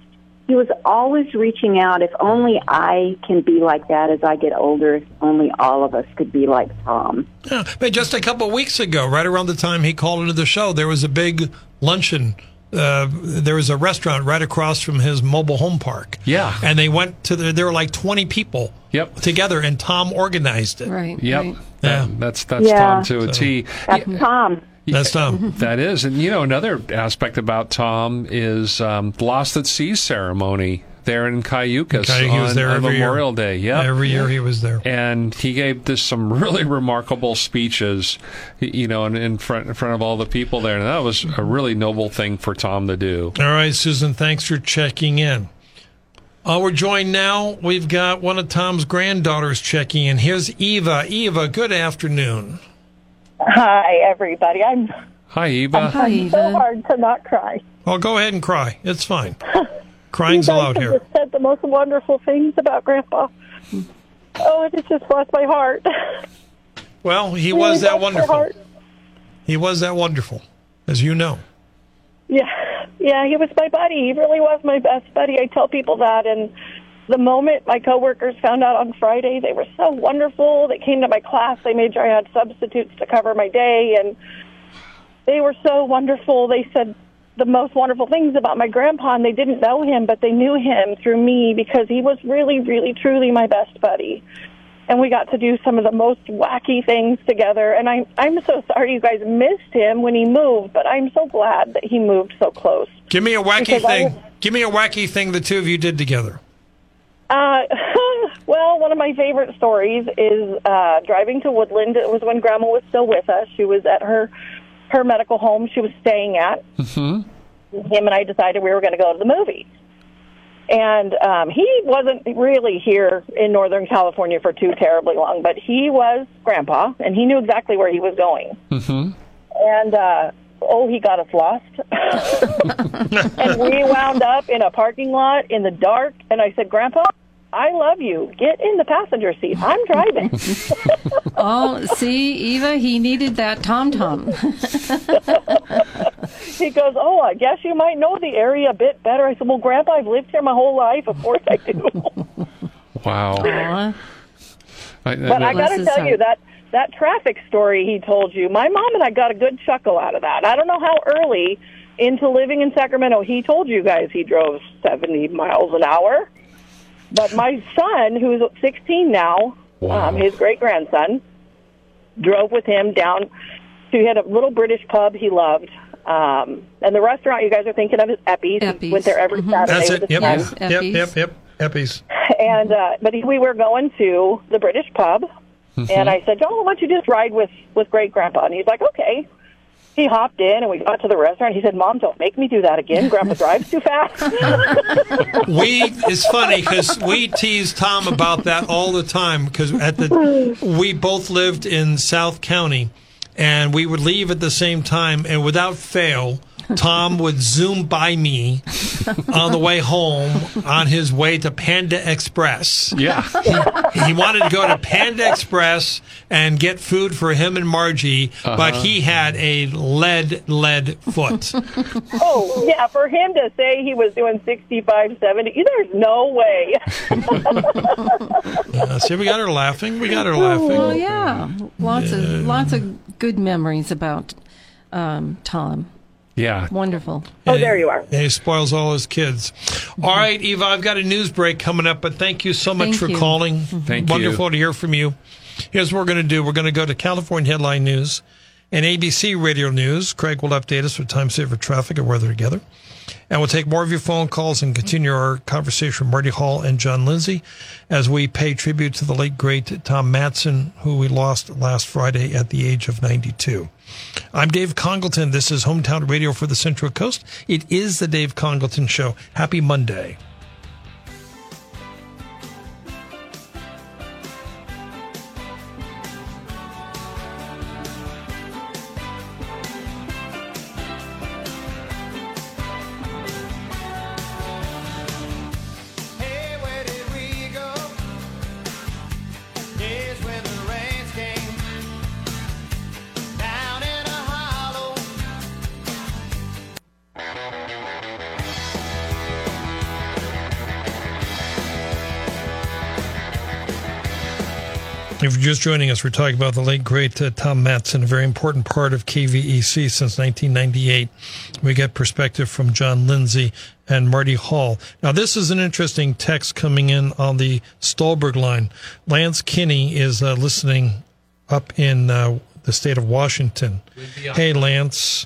he was always reaching out. If only I can be like that as I get older, if only all of us could be like Tom. Yeah, but just a couple of weeks ago, right around the time he called into the show, there was a big luncheon uh, there was a restaurant right across from his mobile home park. Yeah. And they went to the, there were like 20 people yep. together and Tom organized it. Right. Yep. Right. Yeah. that's, that's yeah. Tom to a T. That's yeah. Tom. That's Tom. *laughs* that is. And, you know, another aspect about Tom is um, Lost at Sea ceremony there in Cayucos he on, there on Memorial year. Day. Yeah, every year he was there, and he gave this some *laughs* really remarkable speeches. You know, in, in front in front of all the people there, and that was a really noble thing for Tom to do. All right, Susan, thanks for checking in. Uh, we're joined now. We've got one of Tom's granddaughters checking in. Here's Eva. Eva, good afternoon. Hi, everybody. I'm. Hi, Eva. I'm Hi, Eva. so hard to not cry. Well, go ahead and cry. It's fine. *laughs* Crying's you guys allowed here. Just said the most wonderful things about Grandpa. Oh, it just blessed my heart. Well, he really was that wonderful. He was that wonderful, as you know. Yeah, yeah, he was my buddy. He really was my best buddy. I tell people that, and the moment my coworkers found out on Friday, they were so wonderful. They came to my class. They made sure I had substitutes to cover my day, and they were so wonderful. They said the most wonderful things about my grandpa, and they didn't know him, but they knew him through me because he was really, really, truly my best buddy. And we got to do some of the most wacky things together. And I'm I'm so sorry you guys missed him when he moved, but I'm so glad that he moved so close. Give me a wacky thing. Give me a wacky thing the two of you did together. Uh, *laughs* well, one of my favorite stories is uh, driving to Woodland. It was when Grandma was still with us. She was at her her medical home she was staying at. Mm-hmm. Him and I decided we were going to go to the movies. And um, he wasn't really here in Northern California for too terribly long, but he was Grandpa, and he knew exactly where he was going. Mm-hmm. And uh, oh, he got us lost. *laughs* and we wound up in a parking lot in the dark, and I said, Grandpa, I love you. Get in the passenger seat. I'm driving. *laughs* oh, see, Eva, he needed that tom tom. he goes, "Oh, I guess you might know the area a bit better." I said, "Well, Grandpa, I've lived here my whole life. Of course I do." Wow. Aw. I- but I got to tell heart. you that that traffic story he told you, my mom and I got a good chuckle out of that. I don't know how early into living in Sacramento he told you guys he drove 70 miles an hour. But my son, who's 16 now, Wow. um, his great grandson, drove with him down. So he had a little British pub he loved. Um, and the restaurant you guys are thinking of is Eppie's. He Eppie's. Went there every Mhm. Saturday That's with it. his Yep. friends. Yep. Eppies. Yep. Yep. Eppies. And uh, but he, we were going to the British pub, and mm-hmm. I said, "John, why don't you just ride with with Great Grandpa?" And he's like, "Okay." He hopped in, and we got to the restaurant. He said, "Mom, don't make me do that again. Grandpa *laughs* drives too fast." *laughs* we it's funny because we tease Tom about that all the time because at the we both lived in South County and we would leave at the same time and without fail Tom would zoom by me on the way home on his way to Panda Express. yeah. He wanted to go to Panda Express and get food for him and Margie, but he had a lead lead foot. oh, yeah, for him to say he was doing sixty-five, seventy, there's no way. *laughs* Uh, see, we got her laughing. We got her laughing. Well, yeah, lots of lots of good memories about um, Tom. Yeah. Wonderful. oh, there you are. And he spoils all his kids. Mm-hmm. All right, Eva, I've got a news break coming up, but thank you so much Thank for you. calling. Mm-hmm. Thank you. Wonderful to hear from you. Here's what we're going to do. We're going to go to California Headline News and ABC Radio News. Craig will update us with time saver traffic and weather together. And we'll take more of your phone calls and continue our conversation with Mardi Hall and John Lindsey as we pay tribute to the late, great Tom Madsen, who we lost last Friday at the age of 92. I'm Dave Congleton. This is Hometown Radio for the Central Coast. It is the Dave Congleton Show. Happy Monday. Just joining us, we're talking about the late, great uh, Tom Madsen, a very important part of KVEC since 1998. We get perspective from John Lindsey and Mardi Hall. Now, this is an interesting text coming in on the Stolberg line. Lance Kinney is uh, listening up in uh, the state of Washington. Hey, Lance.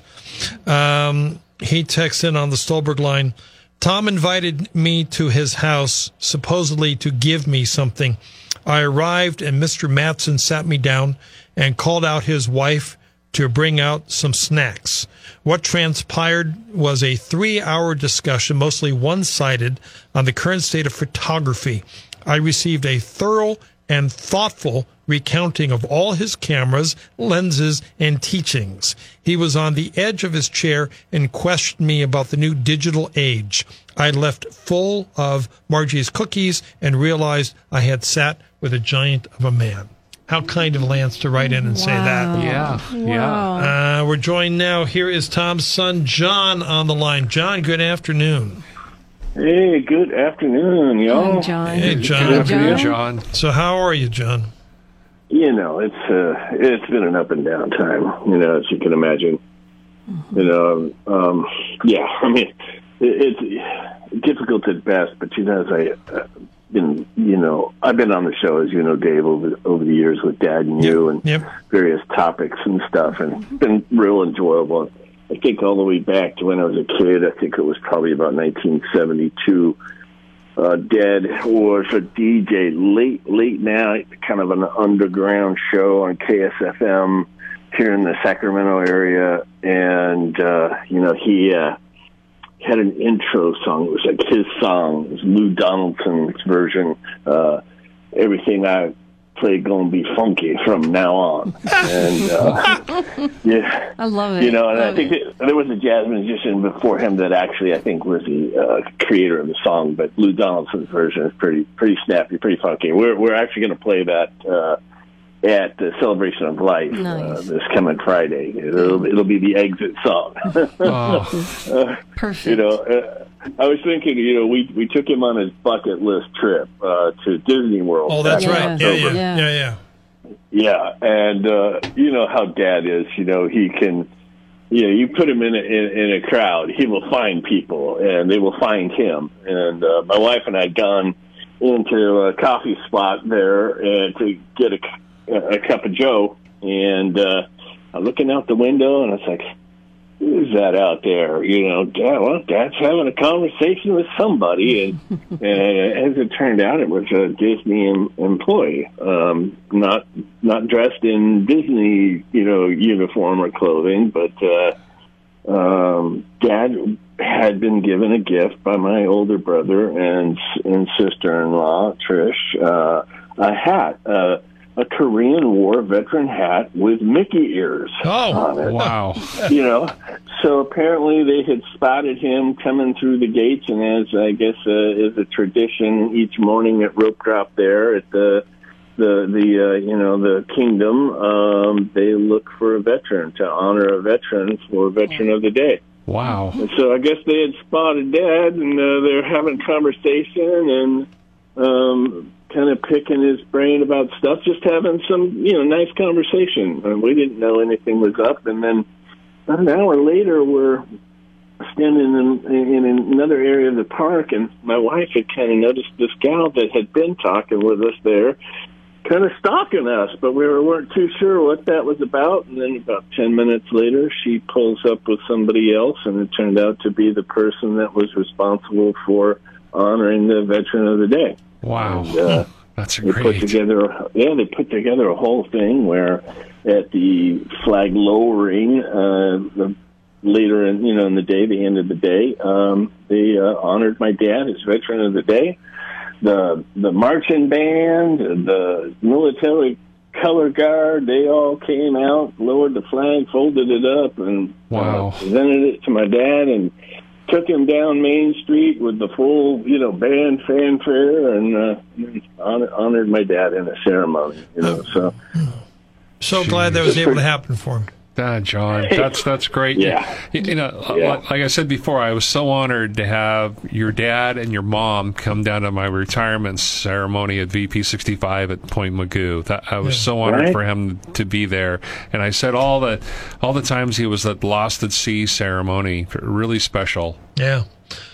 Um, he texts in on the Stolberg line. Tom invited me to his house, supposedly to give me something. I arrived and Mr. Madsen sat me down and called out his wife to bring out some snacks. What transpired was a three hour discussion, mostly one sided, on the current state of photography. I received a thorough and thoughtful recounting of all his cameras, lenses, and teachings. He was on the edge of his chair and questioned me about the new digital age. I left full of Margie's cookies and realized I had sat with a giant of a man. How kind of Lance to write in and say that. Yeah. Yeah. Wow. Uh, we're joined now. Here is Tom's son, John, on the line. John, good afternoon. Hey, good afternoon, y'all. Hi, John. Hey, John. Good afternoon, John. John. So, how are you, John? You know, it's uh, it's been an up and down time. You know, as you can imagine. You know, um, yeah. *laughs* I mean, it, it's difficult at best, but you know, as I uh, been, you know, I've been on the show, as you know, Dave, over over the years with Dad and you, and Yep. various topics and stuff, and it's been real enjoyable. I think all the way back to when I was a kid. I think it was probably about 1972. Uh, Dead was a DJ late late night, kind of an underground show on KSFM here in the Sacramento area, and uh, you know he uh, had an intro song. It was like his song. It was Lou Donaldson's version. Uh, Everything I play gonna be funky from now on, and uh, *laughs* yeah. I love it. You know, and I think it. that there was a jazz musician before him that actually I think was the uh, creator of the song, but Lou Donaldson's version is pretty pretty snappy, pretty funky. We're we're actually going to play that uh, at the Celebration of Life uh, this coming Friday. It'll, it'll be the exit song. *laughs* Oh, *laughs* Perfect. you know, uh, I was thinking, you know, we we took him on his bucket list trip uh, to Disney World. Oh, that's right. Yeah, yeah, yeah, Yeah. yeah. And uh, you know how Dad is. You know, he can. You know, you put him in a, in, in a crowd, he will find people, and they will find him. And uh, my wife and I had gone into a coffee spot there and to get a, a cup of Joe, and uh, I'm looking out the window, and I was like, "Who's that out there?" You know, Dad. Well, Dad's having a conversation with somebody, and, *laughs* and as it turned out, it was a Disney em- employee, um, not not dressed in Disney, you know, uniform or clothing, but uh, um, Dad had been given a gift by my older brother and and sister-in-law Trish uh, a hat. Uh, a Korean War veteran hat with Mickey ears on Oh, wow. *laughs* you know. So apparently they had spotted him coming through the gates, and as I guess uh, is a tradition, each morning at rope drop there at the the the uh, you know the kingdom, um, they look for a veteran to honor a veteran for veteran of the day. Wow. And so I guess they had spotted Dad, and uh, they're having conversation and um, kind of picking his brain about stuff, just having some you know nice conversation. And we didn't know anything was up, and then about an hour later, we're standing in, in another area of the park, and my wife had kind of noticed this gal that had been talking with us there. Kind of stalking us, but we were, weren't too sure what that was about. And then about ten minutes later, she pulls up with somebody else, and it turned out to be the person that was responsible for honoring the veteran of the day. Wow. And, uh, *laughs* That's they put great. together yeah they put together a whole thing where at the flag lowering uh the later in you know in the day the end of the day um they uh, honored my dad as veteran of the day the the marching band the military color guard they all came out lowered the flag folded it up and Wow. uh, presented it to my dad and took him down Main Street with the full, you know, band fanfare, and uh, honored, honored my dad in a ceremony. You know, so So glad that was able to happen for him. Ah, John, that's that's great. Yeah. You, you know, Yeah. like I said before, I was so honored to have your dad and your mom come down to my retirement ceremony at VP 65 at Point Mugu. That, I was so honored Right. for him to be there, and I said all the all the times he was at Lost at Sea ceremony, really special. Yeah.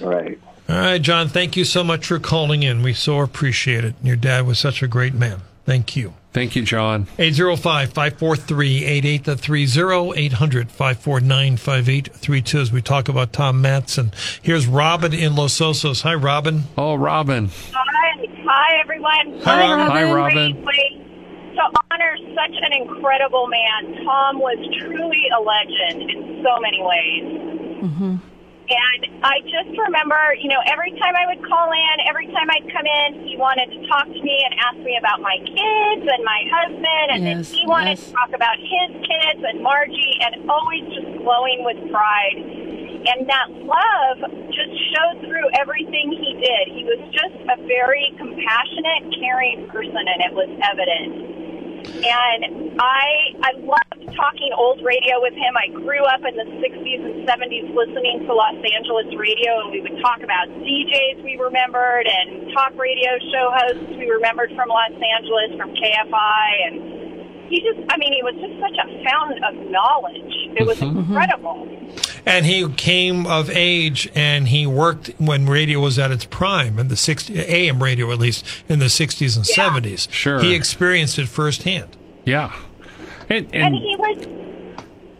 right. All right, John, thank you so much for calling in. We so appreciate it. Your dad was such a great man. Thank you. Thank you, John. 805 543 8830 800 549 5832 as we talk about Tom Madsen. Here's Robin in Los Osos. Hi, Robin. Oh, Robin. Hi, hi everyone. Hi, Robin. Hi, Robin. Briefly, To honor such an incredible man, Tom was truly a legend in so many ways. Mm-hmm. And I just remember, you know, every time I would call in, every time I'd come in, he wanted to talk to me and ask me about my kids and my husband, and Yes, then he wanted yes. to talk about his kids and Margie, and always just glowing with pride. And that love just showed through everything he did. He was just a very compassionate, caring person, and it was evident. And I I loved talking old radio with him. I grew up in the 60s and 70s listening to Los Angeles radio, and we would talk about DJs we remembered and talk radio show hosts we remembered from Los Angeles, from KFI. And he just, I mean, he was just such a fountain of knowledge. It was mm-hmm. incredible. And he came of age and he worked when radio was at its prime, in the 60, AM radio at least, in the 60s and Yeah. 70s. Sure. He experienced it firsthand. Yeah. And, And and he was.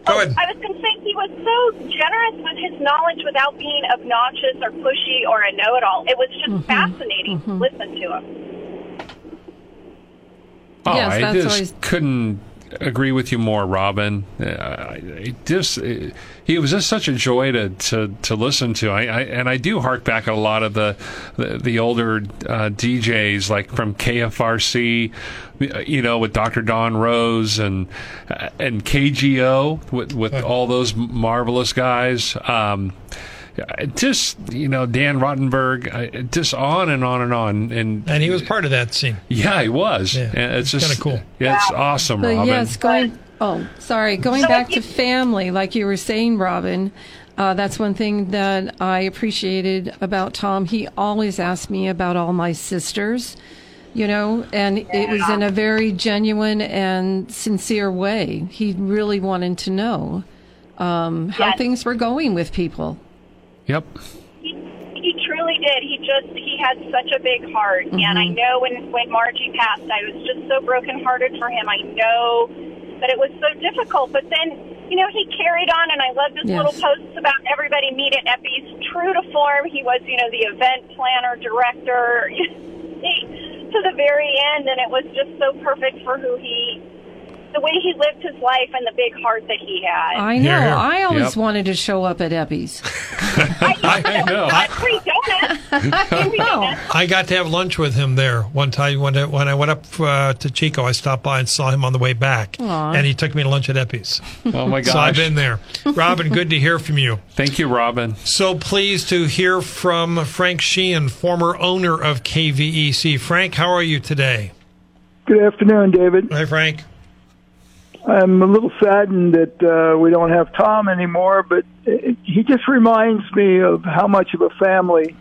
Go oh, ahead. I was going to say he was so generous with his knowledge without being obnoxious or pushy or a know-it-all. It was just mm-hmm. fascinating to mm-hmm. listen to him. Oh, Yes, I that's just always- couldn't agree with you more, Robin. Uh, it just it, he was just such a joy to to, to listen to. I, I and I do hark back at a lot of the the, the older uh, DJs like from KFRC, you know, with Dr. Don Rose and uh, and KGO with with all those marvelous guys. Um, uh, just you know Dan Rottenberg, uh, just on and on and on, and And he was part of that scene. yeah, he was. Yeah, And it's it's just kinda cool. Yeah, it's awesome, But Robin. yes, going. Oh, sorry. Going back to family, like you were saying, Robin. Uh, that's one thing that I appreciated about Tom. He always asked me about all my sisters, you know, and it was in a very genuine and sincere way. He really wanted to know um, how Yes. things were going with people. Yep. he, he truly did. He just he had such a big heart, mm-hmm. and I know when when Margie passed, I was just so brokenhearted for him. I know that it was so difficult, but then you know he carried on, and I love his Yes. little posts about everybody meet at Eppie's. True to form, he was you know the event planner, director, *laughs* to the very end, and it was just so perfect for who he. The way he lived his life and the big heart that he had. I know. Here, here. I always Yep. wanted to show up at Eppie's. *laughs* I know. Got free donuts. *laughs* Free donuts. I got to have lunch with him there one time when I, when I went up uh, to Chico. I stopped by and saw him on the way back, Aw. and he took me to lunch at Eppie's. Oh my gosh. So I've been there. Robin, good to hear from you. Thank you, Robin. So pleased to hear from Frank Sheehan, former owner of KVEC. Frank, how are you today? Good afternoon, David. Hi, Frank. I'm a little saddened that uh, we don't have Tom anymore, but it, he just reminds me of how much of a family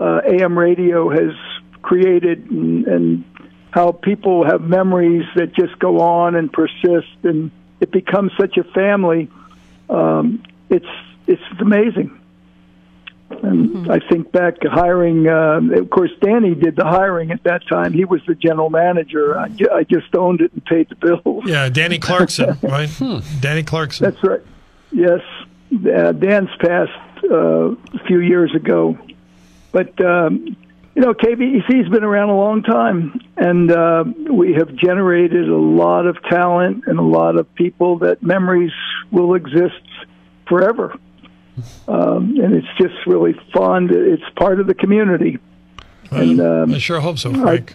uh, AM radio has created and, and how people have memories that just go on and persist, and it becomes such a family. Um, it's it's amazing. And I think back to hiring. Uh, of course, Danny did the hiring at that time. He was the general manager. I, ju- I just owned it and paid the bills. Yeah, Danny Clarkson, *laughs* right? Danny Clarkson. That's right. Yes, uh, Dan's passed uh, a few years ago, but um, you know KVEC's been around a long time, and uh, we have generated a lot of talent and a lot of people that memories will exist forever. Um, and it's just really fun. It's part of the community. And um, I sure hope so, Frank.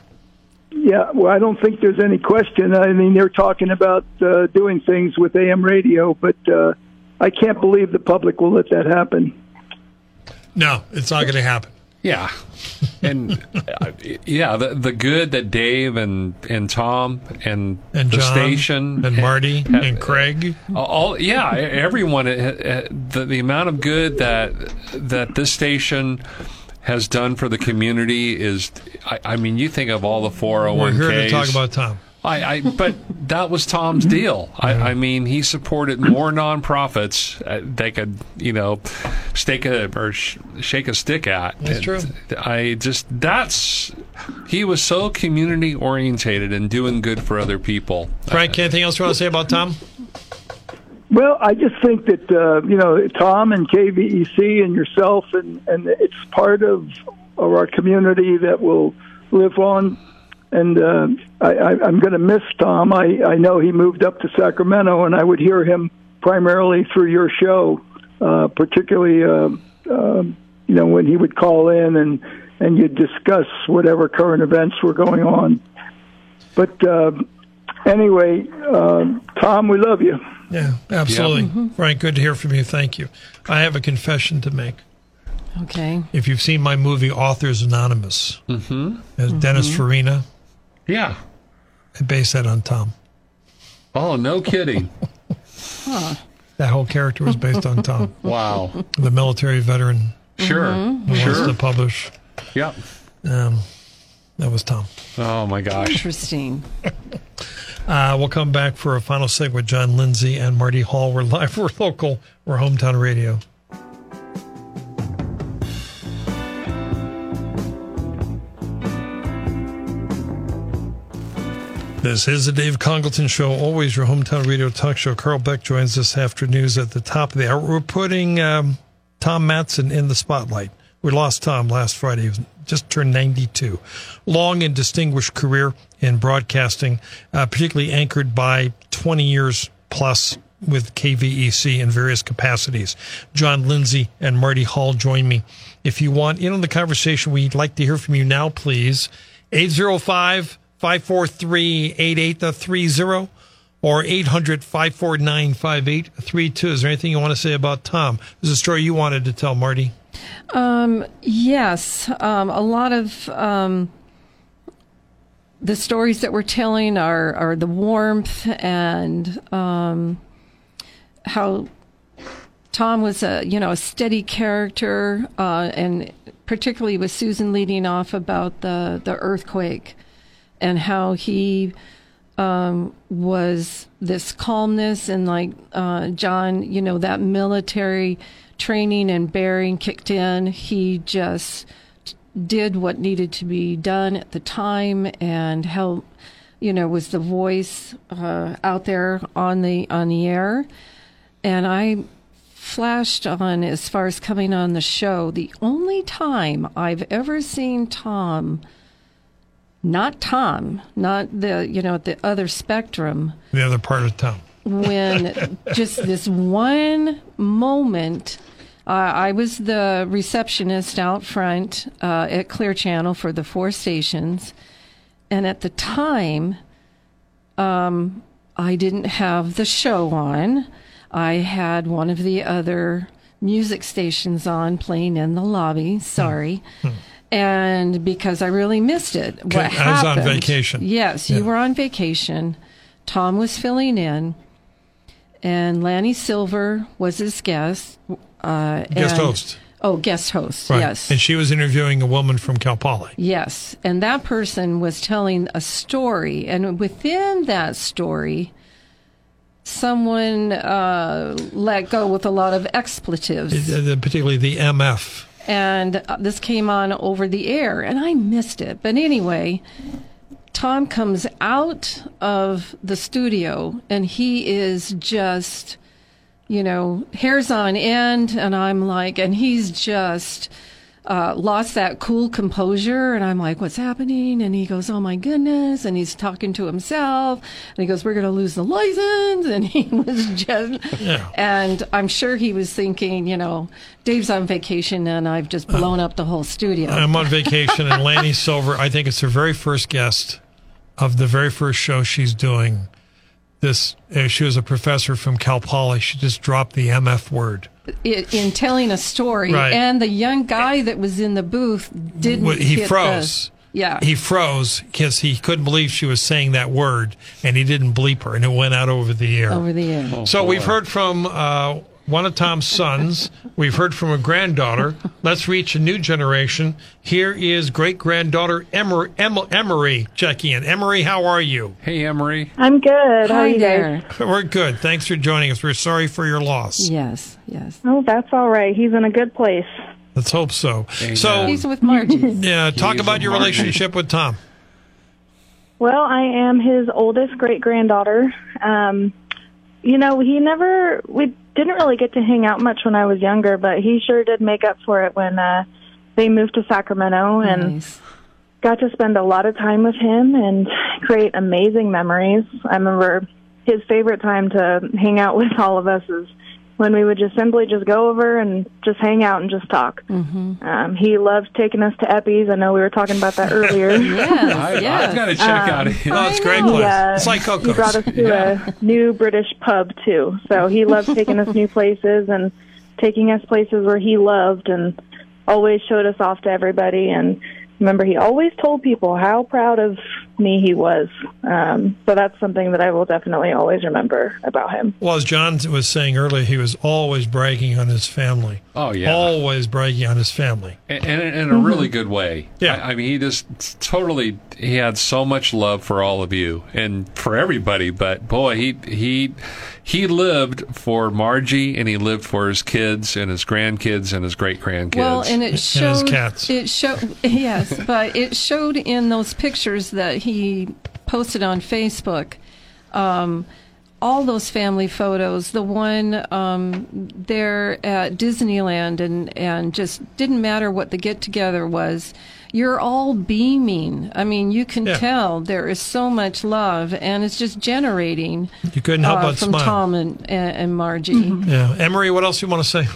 yeah, well, I don't think there's any question. I mean, they're talking about uh, doing things with AM radio, but uh, I can't believe the public will let that happen. no, it's not going to happen. Yeah, and uh, *laughs* yeah, the the good that Dave and and Tom and, And the John station and Mardi and Craig. all yeah, everyone. uh, uh, The the amount of good that that this station has done for the community is. I, I mean, you think of all the four hundred We're here to talk about Tom. I, I but that was Tom's deal. I, I mean, he supported more nonprofits uh, they could, you know, stake a or sh- shake a stick at. That's And true. I just that's he was so community orientated and doing good for other people. Frank, anything else you want to say about Tom? Well, I just think that uh, you know Tom and KVEC and yourself, and and it's part of of our community that will live on. And uh, I, I, I'm going to miss Tom. I, I know he moved up to Sacramento, and I would hear him primarily through your show, uh, particularly uh, um you know when he would call in and and you'd discuss whatever current events were going on. But uh, anyway, uh, Tom, we love you. Yeah, absolutely. Frank, good to hear from you. Thank you. I have a confession to make. Okay. If you've seen my movie Authors Anonymous, Mm-hmm. as Dennis Farina, Yeah. I based that on Tom. Oh, no kidding. *laughs* That whole character was based on Tom, wow. the military veteran Sure. who wants to publish. Yep. Um, that was Tom. Oh my gosh. Interesting. *laughs* Uh, we'll come back for a final segment with John Lindsey and Mardi Hall. We're live, *laughs* we're local, we're hometown radio. This is the Dave Congleton Show, always your hometown radio talk show. Carl Beck joins us after news at the top of the hour. We're putting um, Tom Madsen in the spotlight. We lost Tom last Friday. He just turned 92. Long and distinguished career in broadcasting, uh, particularly anchored by 20 years plus with KVEC in various capacities. John Lindsey and Mardi Hall join me. If you want in on the conversation, we'd like to hear from you now, please. 805 543 8830 or 800 549 5832. Is there anything you want to say about Tom? There's a story you wanted to tell, Mardi. Um, yes, um, a lot of um, the stories that we're telling are, are the warmth and um, how Tom was a you know a steady character, uh, and particularly with Susan leading off about the the earthquake and how he um, was this calmness and like uh, John, you know that military training and bearing kicked in. He just did what needed to be done at the time and held you know was the voice uh, out there on the on the air and i flashed on as far as coming on the show the only time i've ever seen tom not tom not the you know the other spectrum The other part of town. when *laughs* just this one moment uh, I was the receptionist out front uh, at Clear Channel for the four stations, and at the time, um, I didn't have the show on. I had one of the other music stations on playing in the lobby. Sorry. And because I really missed it. What I was on happened- vacation. Yes, Yeah. you were on vacation. Tom was filling in, and Lanny Silver was his guest. Uh, Guest and- host. Oh, guest host. Right. Yes. And she was interviewing a woman from Cal Poly. Yes. And that person was telling a story. And within that story, someone uh, let go with a lot of expletives. Uh, Particularly the MF. And uh, this came on over the air, and I missed it. But anyway, Tom comes out of the studio, and he is just, you know, hairs on end. And I'm like, and he's just uh, lost that cool composure. And I'm like, what's happening? And he goes, oh my goodness. And he's talking to himself. And he goes, we're going to lose the license. *laughs* And he was just, Yeah. and I'm sure he was thinking, you know, Dave's on vacation and I've just blown up the whole studio. I'm on vacation, and Lanny Silver, *laughs* I think it's her very first guest of the very first show she's doing. This, uh, she was a professor from Cal Poly. She just dropped the MF word. I- in telling a story, Right. and the young guy that was in the booth didn't. Well, he hit the- froze. yeah, He froze because he couldn't believe she was saying that word, and he didn't bleep her, and it went out over the air. over the air. so we've heard from uh, one of Tom's sons. We've heard from a granddaughter. Let's reach a new generation. Here is great granddaughter Emery, Em- Emery checking in. Emery, how are you? Hey, Emery. I'm good. How are you there. guys? *laughs* We're good. Thanks for joining us. We're sorry for your loss. Yes, yes. Oh, that's all right. He's in a good place. Let's hope so. Amen. So, He's with Margie. *laughs* yeah, talk He's about your Margie. relationship with Tom. Well, I am his oldest great granddaughter. Um, you know, he never, we didn't really get to hang out much when I was younger, but he sure did make up for it when uh, they moved to Sacramento and Nice. got to spend a lot of time with him and create amazing memories. I remember his favorite time to hang out with all of us is when we would just simply just go over and just hang out and just talk. Mm-hmm. Um, he loved taking us to Eppie's. I know we were talking about that *laughs* earlier. yeah, *laughs* I, yes. I've got to check out of. Oh, it's great place. Yeah. It's like Coco's. He brought us Coco's. to a new British pub too. So he loved taking us new places and taking us places where he loved and always showed us off to everybody and remember he always told people how proud of me he was. Um, so that's something that I will definitely always remember about him. Well, as John was saying earlier, he was always bragging on his family. Oh, yeah. Always bragging on his family. and, and in a really good way. Yeah. I, I mean, he just totally he had so much love for all of you and for everybody. But boy, he he he lived for Margie and he lived for his kids and his grandkids and his great grandkids. Well, and it his showed. cats. It showed. *laughs* Yes, but it showed in those pictures that he posted on Facebook. Um, all those family photos. The one um, there at Disneyland, and and just didn't matter what the get together was. You're all beaming. I mean, you can Yeah. tell there is so much love, and it's just generating You couldn't help uh, but from smile. Tom and and, Margie. Yeah. Emery, what else you want to say?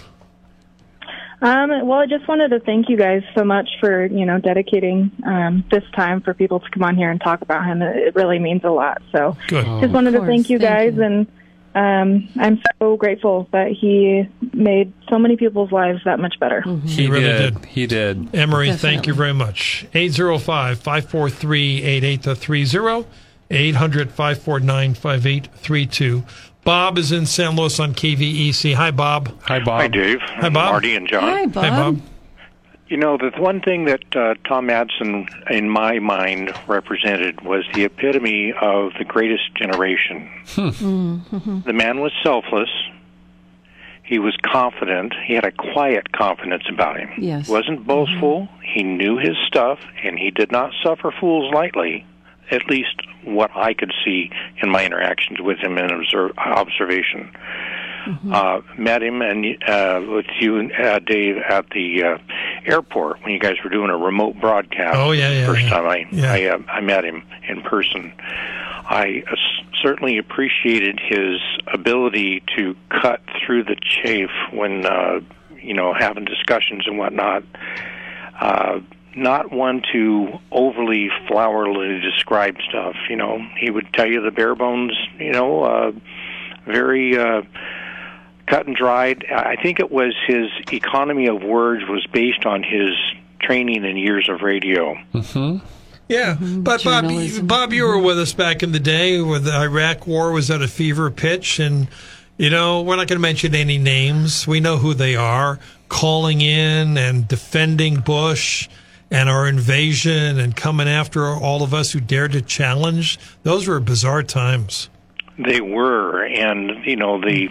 Um, well, I just wanted to thank you guys so much for you know dedicating um, this time for people to come on here and talk about him. It it really means a lot. So, Good. just wanted to thank course, you thank guys, and um, I'm so grateful that he made so many people's lives that much better. He really did. He did. Emery, thank you very much. 805 543 8830 800 549 5832. Bob is in San Luis on KVEC. Hi, Bob. Hi, Bob. Hi, Dave. Hi, Bob. Mardi and John. Hi, Bob. Hi, Bob. You know, the one thing that uh, Tom Madsen, in my mind, represented was the epitome of the greatest generation. Hmm. Mm-hmm. The man was selfless. He was confident. He had a quiet confidence about him. Yes. He wasn't boastful. Mm-hmm. He knew his stuff, and he did not suffer fools lightly. At least what I could see in my interactions with him and observe, observation. Uh, met him and uh, with you, and uh, Dave, at the uh, airport when you guys were doing a remote broadcast. Oh, yeah, yeah, First yeah. time I Yeah. I, uh, I met him in person. I uh, certainly appreciated his ability to cut through the chafe when uh, you know having discussions and whatnot. Uh, not one to overly flowery describe stuff. You know, he would tell you the bare bones. You know, uh, very uh, cut and dried. I think it was his economy of words was based on his training and years of radio. Yeah, but Bob, Bob, you were with us back in the day when the Iraq War was at a fever pitch, and you know we're not going to mention any names. We know who they are, calling in and defending Bush and our invasion and coming after all of us who dared to challenge. Those were bizarre times. They were, and you know the,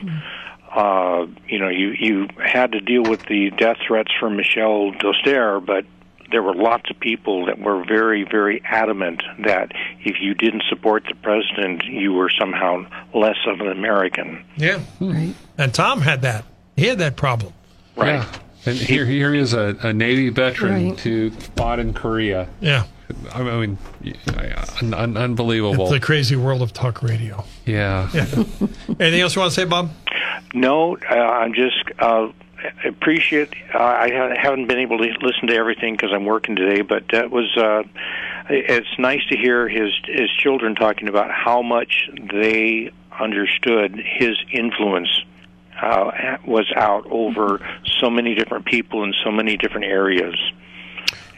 uh, you know you you had to deal with the death threats from Michelle Doster, but there were lots of people that were very very adamant that if you didn't support the president, you were somehow less of an American. Yeah, Right. and Tom had that. He had that problem. Right. Yeah. And here, here is a, a Navy veteran Right. who fought in Korea. Yeah, I mean, un, un, unbelievable. it's the crazy world of talk radio. yeah. *laughs* Anything else you want to say, Bob? No, uh, I'm just uh, appreciate. Uh, I haven't been able to listen to everything because I'm working today, but that was. Uh, it's nice to hear his his children talking about how much they understood his influence uh, was out over so many different people in so many different areas.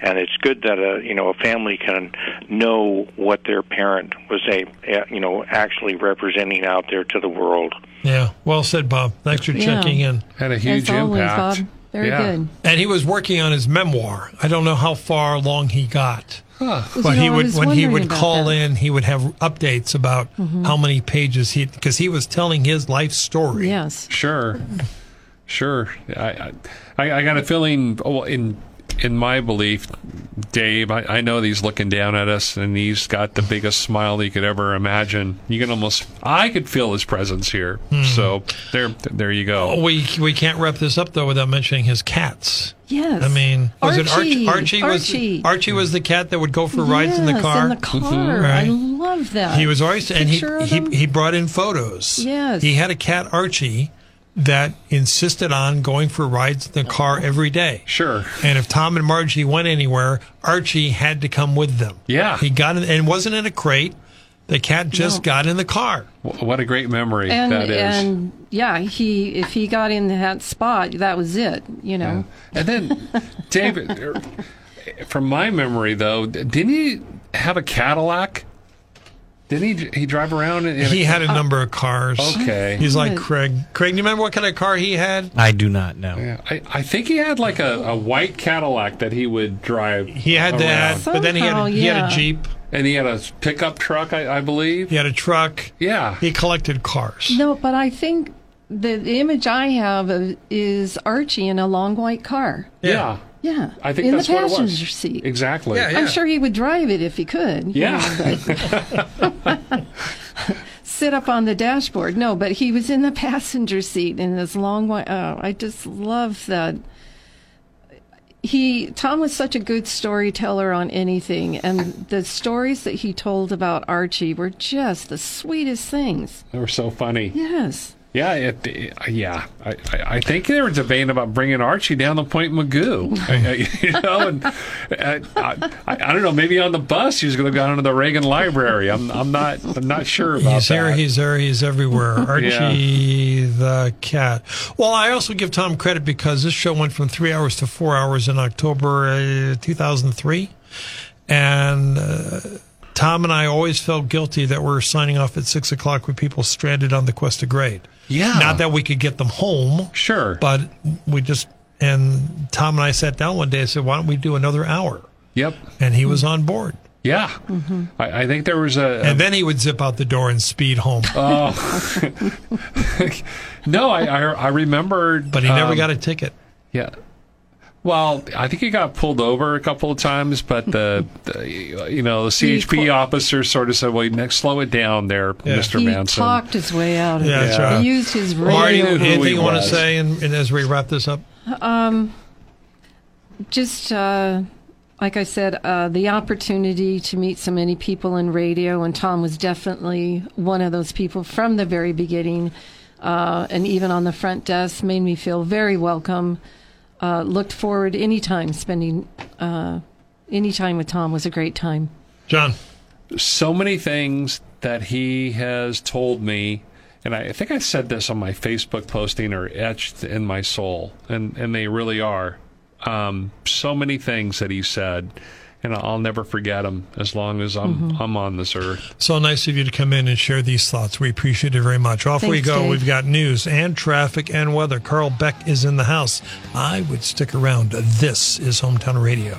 And it's good that a you know a family can know what their parent was a you know actually representing out there to the world. Yeah, well said, Bob. Thanks for Yeah. checking in. Had a huge As always, impact. Bob. Very Yeah. good. And he was working on his memoir. I don't know how far along he got. Huh. Well, But he would when he would call that. in, he would have updates about Mm-hmm. how many pages he because he was telling his life story. Yes. Sure, sure. I, I, I got a feeling. Oh, in in my belief, Dave. I, I know he's looking down at us, and he's got the biggest smile you could ever imagine. You can almost, I could feel his presence here. Hmm. So there, there you go. Oh, we we can't wrap this up though without mentioning his cats. Yes. I mean, was it Archie. Archie? Archie was Archie. Archie was the cat that would go for rides in the Yes, car. In the car. Mm-hmm. Right. I love that. He was always and he, of he he brought in photos. Yes. He had a cat Archie that insisted on going for rides in the car every day. Sure. And if Tom and Margie went anywhere, Archie had to come with them. Yeah. He got in and wasn't in a crate. The cat just No. got in the car. What a great memory and that is. and yeah, he if he got in that spot, that was it. You know. And then, David, *laughs* from my memory though, didn't he have a Cadillac? Didn't he? He drive around in, in He a, had a number of cars. Okay. He's like hmm. Craig. Craig, do you remember what kind of car he had? I do not know. Yeah, I, I think he had like a, a white Cadillac that he would drive. He had around. that, but then he had Somehow, a, he had a Jeep. and he had a pickup truck, I, I believe. He had a truck. Yeah, He collected cars. No, but I think the, the image I have of, is Archie in a long white car. yeah. Yeah. I think in that's the what it was. passenger seat. Exactly. Yeah, yeah. I'm sure he would drive it if he could. Yeah. know, *laughs* sit up on the dashboard. No, but he was in the passenger seat in this long white. Oh, I just love that. He Tom was such a good storyteller on anything, and the stories that he told about Archie were just the sweetest things. They were so funny. Yes. Yeah, it, yeah. I, I, I think they were debating about bringing Archie down to Point Mugu. *laughs* You know, and I, I, I don't know. Maybe on the bus he was going to go down to the Reagan Library. I'm, I'm not, I'm not sure about He's that. here, he's there, he's everywhere. *laughs* Archie the cat. Well, I also give Tom credit because this show went from three hours to four hours in October uh, 2003. And uh, Tom and I always felt guilty that we're signing off at six o'clock with people stranded on the Cuesta Grade. Yeah. Not that we could get them home. Sure. But we just, and Tom and I sat down one day and said, why don't we do another hour? Yep. And he was on board. Yeah. I, I think there was a, And then he would zip out the door and speed home. Oh. *laughs* no, I, I, I remembered. But he never um, got a ticket. Yeah. Well, I think he got pulled over a couple of times, but the, the you know the CHP officer sort of said, "Well, next, slow it down, there, Mr. He Madsen." talked his way out of Yeah, it. that's right. He used his Mardi, radio. anything you want to say and, and as we wrap this up? Um, just uh, like I said, uh, the opportunity to meet so many people in radio, and Tom was definitely one of those people from the very beginning, uh, and even on the front desk, made me feel very welcome. Uh, looked forward anytime spending uh, any time with Tom was a great time. John. so many things that he has told me, and I, I think I said this on my Facebook posting are etched in my soul, and, and they really are. Um, so many things that he said, and I'll never forget them as long as I'm Mhm. I'm on this earth. So nice of you to come in and share these thoughts. We appreciate it very much. Off we go. Dave. We've got news and traffic and weather. Carl Beck is in the house. I would stick around. This is Hometown Radio.